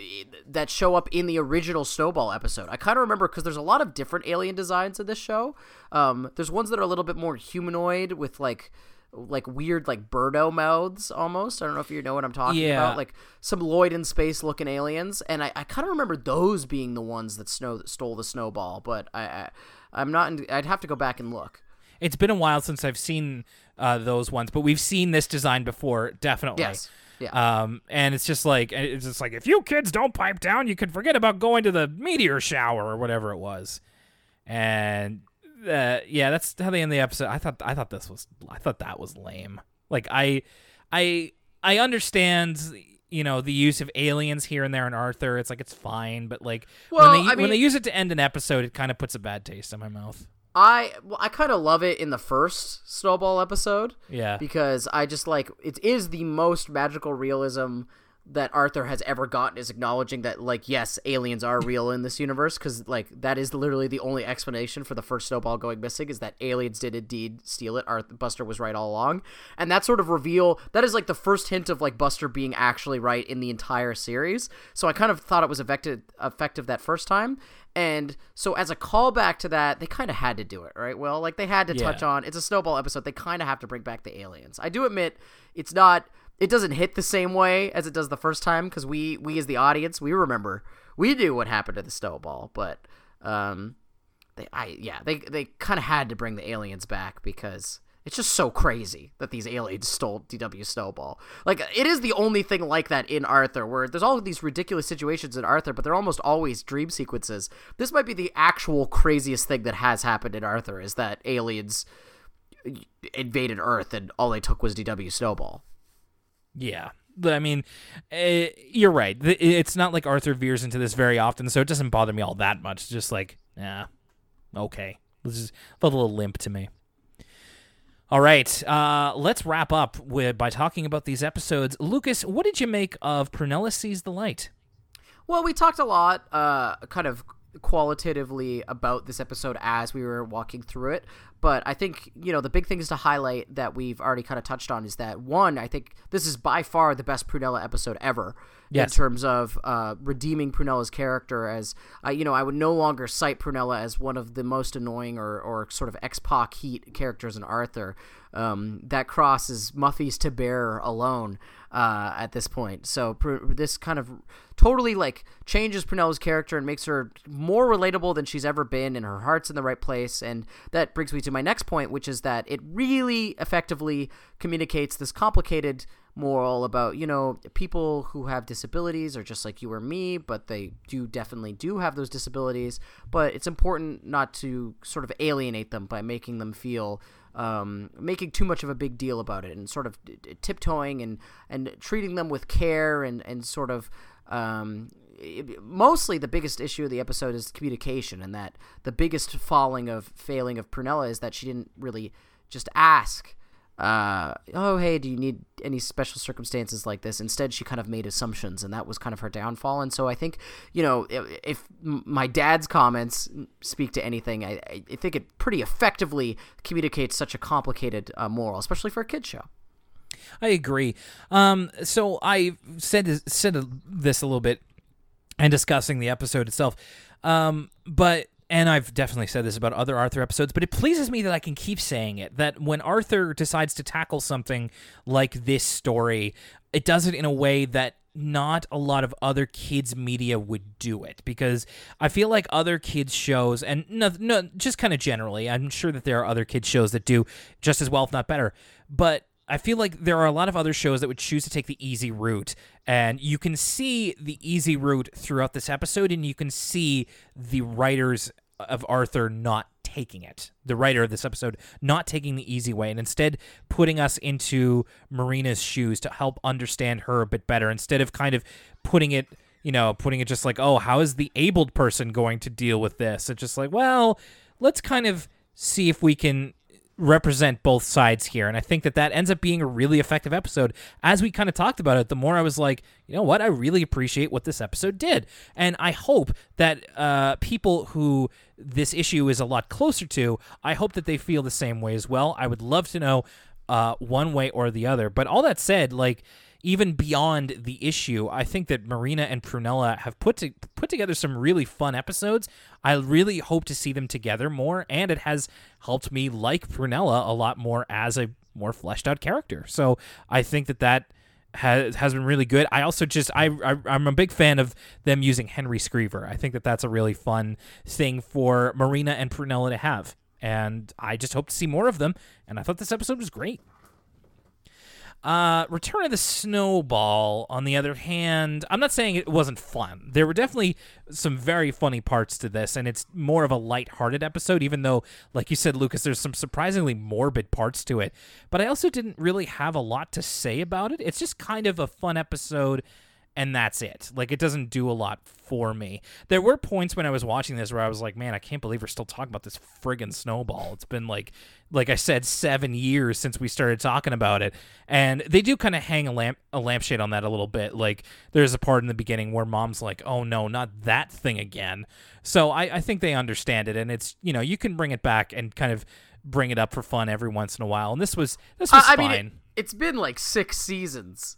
that show up in the original Snowball episode. I kind of remember because there's a lot of different alien designs in this show. Um, there's ones that are a little bit more humanoid with like like weird like birdo mouths almost. I don't know if you know what I'm talking Yeah. about. Like some Lloyd in space looking aliens, and I, I kind of remember those being the ones that snow stole the snowball. But I, I I'm not. In, I'd have to go back and look. It's been a while since I've seen uh, those ones, but we've seen this design before, definitely. Yes. Yeah. Um, and it's just like it's just like if you kids don't pipe down, you can forget about going to the meteor shower or whatever it was. And uh, yeah, that's how they end the episode. I thought I thought this was I thought that was lame. Like I I I understand you know the use of aliens here and there in Arthur. It's like it's fine, but like Well, when they I when they use it to end an episode, it kind of puts a bad taste in my mouth. I well, I kind of love it in the first Snowball episode. Yeah. Because I just like it is the most magical realism that Arthur has ever gotten is acknowledging that like yes, aliens are real in this universe because like that is literally the only explanation for the first snowball going missing is that aliens did indeed steal it. Arthur Buster was right all along, and that sort of reveal that is like the first hint of like Buster being actually right in the entire series. So I kind of thought it was effective effective that first time. And so, as a callback to that, they kind of had to do it, right? Well, like they had to touch on it's a snowball episode. They kind of have to bring back the aliens. I do admit it's not it doesn't hit the same way as it does the first time because we we as the audience we remember we knew what happened to the snowball but um they i yeah they they kind of had to bring the aliens back because it's just so crazy that these aliens stole dw snowball. Like it is the only thing like that in arthur where there's all these ridiculous situations in arthur but they're almost always dream sequences. This might be the actual craziest thing that has happened in arthur is that aliens invaded earth and all they took was dw snowball Yeah. I mean, eh, you're right. It's not like Arthur veers into this very often, so it doesn't bother me all that much. It's just like, yeah, okay. This is felt a little limp to me. All right, uh, let's wrap up with by talking about these episodes. Lucas, what did you make of Prunella Sees the Light? Well, we talked a lot, uh, kind of qualitatively about this episode as we were walking through it. But I think, you know, the big things to highlight that we've already kind of touched on is that one, I think this is by far the best Prunella episode ever Yes. in terms of uh, redeeming Prunella's character. As, uh, you know, I would no longer cite Prunella as one of the most annoying or, or sort of ex Pac heat characters in Arthur. Um, that crosses Muffy's to bear alone uh, at this point. So Pr- this kind of totally like changes Prunella's character and makes her more relatable than she's ever been, and her heart's in the right place. And that brings me to my next point, which is that it really effectively communicates this complicated moral about you know people who have disabilities are just like you or me but they do definitely do have those disabilities but it's important not to sort of alienate them by making them feel um, making too much of a big deal about it and sort of tiptoeing and and treating them with care and and sort of um, mostly the biggest issue of the episode is communication and that the biggest falling of failing of Prunella is that she didn't really just ask uh, oh hey do you need any special circumstances like this instead she kind of made assumptions and that was kind of her downfall and so i think you know if, if my dad's comments speak to anything i, I think it pretty effectively communicates such a complicated uh, moral especially for a kid show I agree. Um, so I said said this a little bit and discussing the episode itself. Um, but and I've definitely said this about other Arthur episodes, but it pleases me that I can keep saying it. That when Arthur decides to tackle something like this story, it does it in a way that not a lot of other kids media would do it because I feel like other kids shows and no, no just kind of generally I'm sure that there are other kids shows that do just as well if not better but I feel like there are a lot of other shows that would choose to take the easy route, and you can see the easy route throughout this episode, and you can see the writers of Arthur not taking it. The writer of this episode not taking the easy way, and instead putting us into Marina's shoes to help understand her a bit better, instead of kind of putting it. You know, putting it just like, oh, how is the abled person going to deal with this? It's just like, well, let's kind of see if we can represent both sides here and i think that that ends up being a really effective episode. As we kind of talked about it the more i was like you know what? I really appreciate what this episode did. And i hope that uh, people who this issue is a lot closer to i hope that they feel the same way as well. I would love to know uh, one way or the other. But all that said like even beyond the issue, I think that Marina and Prunella have put to, put together some really fun episodes. I really hope to see them together more, and it has helped me like Prunella a lot more as a more fleshed out character. So I think that that has has been really good. I also just I, I I'm a big fan of them using Henry Skreever. I think that that's a really fun thing for Marina and Prunella to have, and I just hope to see more of them. And I thought this episode was great. Uh, Return of the Snowball, on the other hand, I'm not saying it wasn't fun. There were definitely some very funny parts to this, and it's more of a light-hearted episode, even though, like you said, Lucas, there's some surprisingly morbid parts to it. But I also didn't really have a lot to say about it. It's just kind of a fun episode, and that's it. Like it doesn't do a lot for me. There were points when I was watching this where I was like, man, I can't believe we're still talking about this friggin' snowball. It's been like like I said 7 years since we started talking about it. And they do kind of hang a lamp a lampshade on that a little bit. Like there's a part in the beginning where mom's like, "Oh no, not that thing again." So I I think they understand it and it's, you know, you can bring it back and kind of bring it up for fun every once in a while. And this was this was I, I fine. mean, it, it's been like six seasons.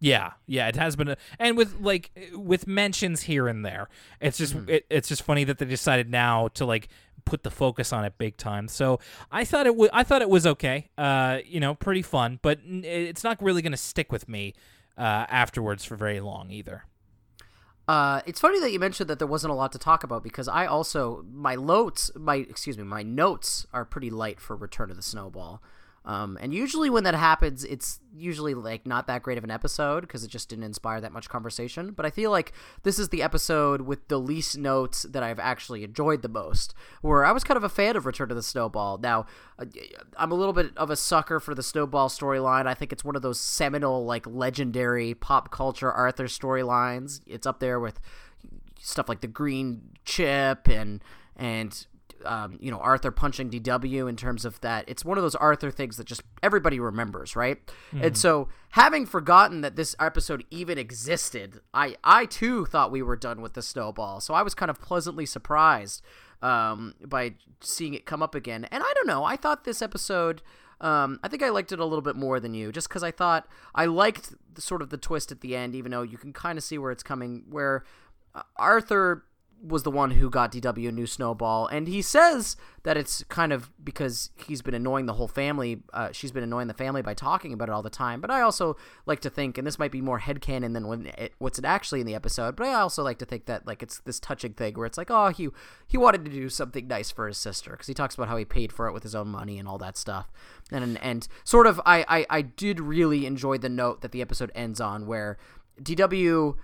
Yeah, yeah, it has been, a, and with like with mentions here and there, it's just it, it's just funny that they decided now to like put the focus on it big time. So I thought it was I thought it was okay, uh, you know, pretty fun, but it's not really going to stick with me uh, afterwards for very long either. Uh, it's funny that you mentioned that there wasn't a lot to talk about because I also my notes my excuse me my notes are pretty light for Return of the Snowball. Um, and usually when that happens, it's usually like not that great of an episode because it just didn't inspire that much conversation. But I feel like this is the episode with the least notes that I've actually enjoyed the most. Where I was kind of a fan of Return to the Snowball. Now, uh, I'm a little bit of a sucker for the Snowball storyline. I think it's one of those seminal, like legendary pop culture Arthur storylines. It's up there with stuff like the Green Chip and and um, you know Arthur punching DW in terms of that. It's one of those Arthur things that just everybody remembers, right? And so having forgotten that this episode even existed, I I too thought we were done with the snowball. So I was kind of pleasantly surprised um, by seeing it come up again. And I don't know, I thought this episode. Um, I think I liked it a little bit more than you, just because I thought I liked the, sort of the twist at the end, even though you can kind of see where it's coming. Where uh, Arthur was the one who got DW a new snowball, and he says that it's kind of because he's been annoying the whole family. Uh, she's been annoying the family by talking about it all the time. But I also like to think, and this might be more headcanon than when it, what's it actually in the episode. But I also like to think that like it's this touching thing where it's like, oh, he he wanted to do something nice for his sister because he talks about how he paid for it with his own money and all that stuff. And and sort of, I I, I did really enjoy the note that the episode ends on where DW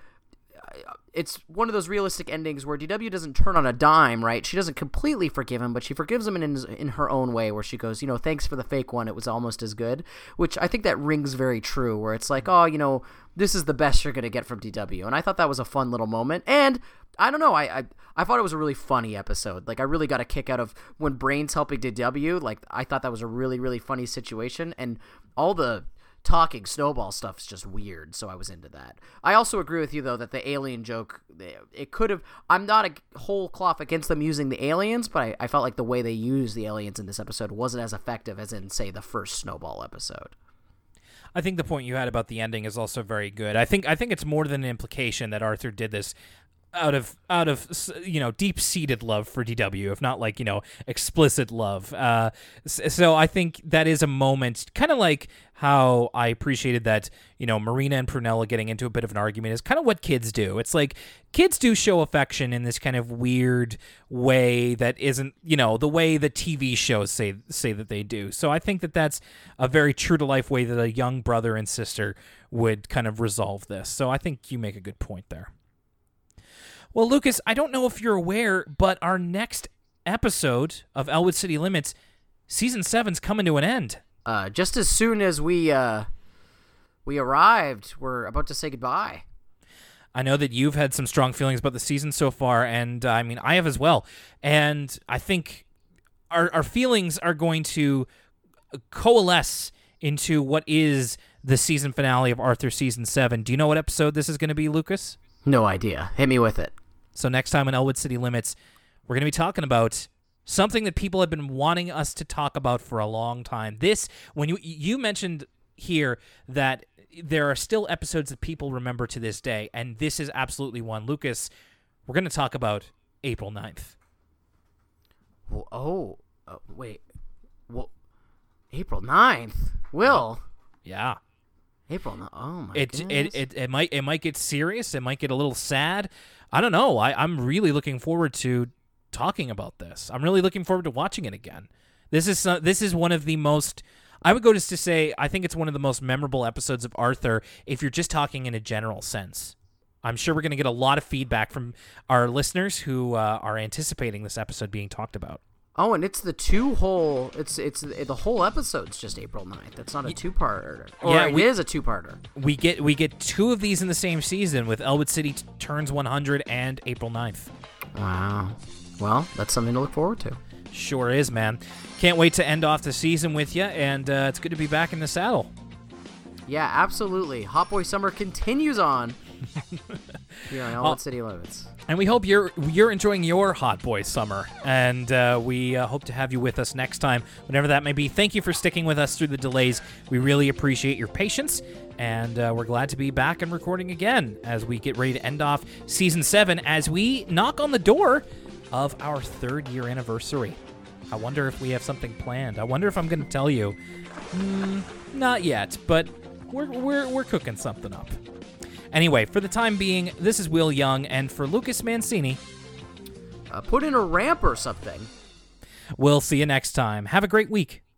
it's one of those realistic endings where DW doesn't turn on a dime, right? She doesn't completely forgive him, but she forgives him in in her own way, where she goes, you know, thanks for the fake one, it was almost as good. Which I think that rings very true, where it's like, oh, you know, this is the best you're gonna get from DW, and I thought that was a fun little moment, and I don't know, I I, I thought it was a really funny episode. Like I really got a kick out of when Brains helping DW. Like I thought that was a really really funny situation, and all the talking snowball stuff is just weird so i was into that i also agree with you though that the alien joke it could have i'm not a whole cloth against them using the aliens but I, I felt like the way they used the aliens in this episode wasn't as effective as in say the first snowball episode I think the point you had about the ending is also very good. I think I think it's more than an implication that Arthur did this out of out of you know deep seated love for DW, if not like you know explicit love. Uh, so I think that is a moment, kind of like how I appreciated that you know Marina and Prunella getting into a bit of an argument is kind of what kids do. It's like kids do show affection in this kind of weird way that isn't you know the way the TV shows say say that they do. So I think that that's a very true to life way that a young brother and sister would kind of resolve this. So I think you make a good point there. Well, Lucas, I don't know if you're aware, but our next episode of Elwood City Limits, season seven's coming to an end. uh, just as soon as we uh, we arrived we're about to say goodbye I know that you've had some strong feelings about the season so far, and uh, I mean, I have as well. And I think our, our feelings are going to coalesce into what is the season finale of Arthur season seven. Do you know what episode this is going to be, Lucas? no idea hit me with it So next time on Elwood City Limits, we're going to be talking about something that people have been wanting us to talk about for a long time. This when you you mentioned here that there are still episodes that people remember to this day and this is absolutely one. Lucas, we're going to talk about April 9th. Well, oh, uh, wait. Well, April 9th. Will. Yeah. April 9th. Oh, my It, goodness. it it it might it might get serious, it might get a little sad. I don't know. I I'm really looking forward to talking about this. I'm really looking forward to watching it again. This is so- this is one of the most I would go just to say I think it's one of the most memorable episodes of Arthur if you're just talking in a general sense. I'm sure we're going to get a lot of feedback from our listeners who uh, are anticipating this episode being talked about. Oh, and it's the two whole. It's it's the whole episode's just April 9th. It's not a two parter. Or Yeah, it we- is a two parter. We get we get two of these in the same season with Elwood City t- turns 100 and April 9th. Wow. Well, that's something to look forward to. Sure is, man. Can't wait to end off the season with you, and uh, it's good to be back in the saddle. Yeah, absolutely. Hot Boy Summer continues on. here on Elwood City Limits. And we hope you're you're enjoying your hot boy summer, and uh, we uh, hope to have you with us next time, whenever that may be. Thank you for sticking with us through the delays. We really appreciate your patience, and uh, we're glad to be back and recording again as we get ready to end off season seven as we knock on the door of our third year anniversary. I wonder if we have something planned. I wonder if I'm going to tell you. Mm, not yet, but we're, we're, we're cooking something up. Anyway, for the time being, this is Will Young, and for Lucas Mancini, Uh, put in a ramp or something. we'll see you next time. Have a great week.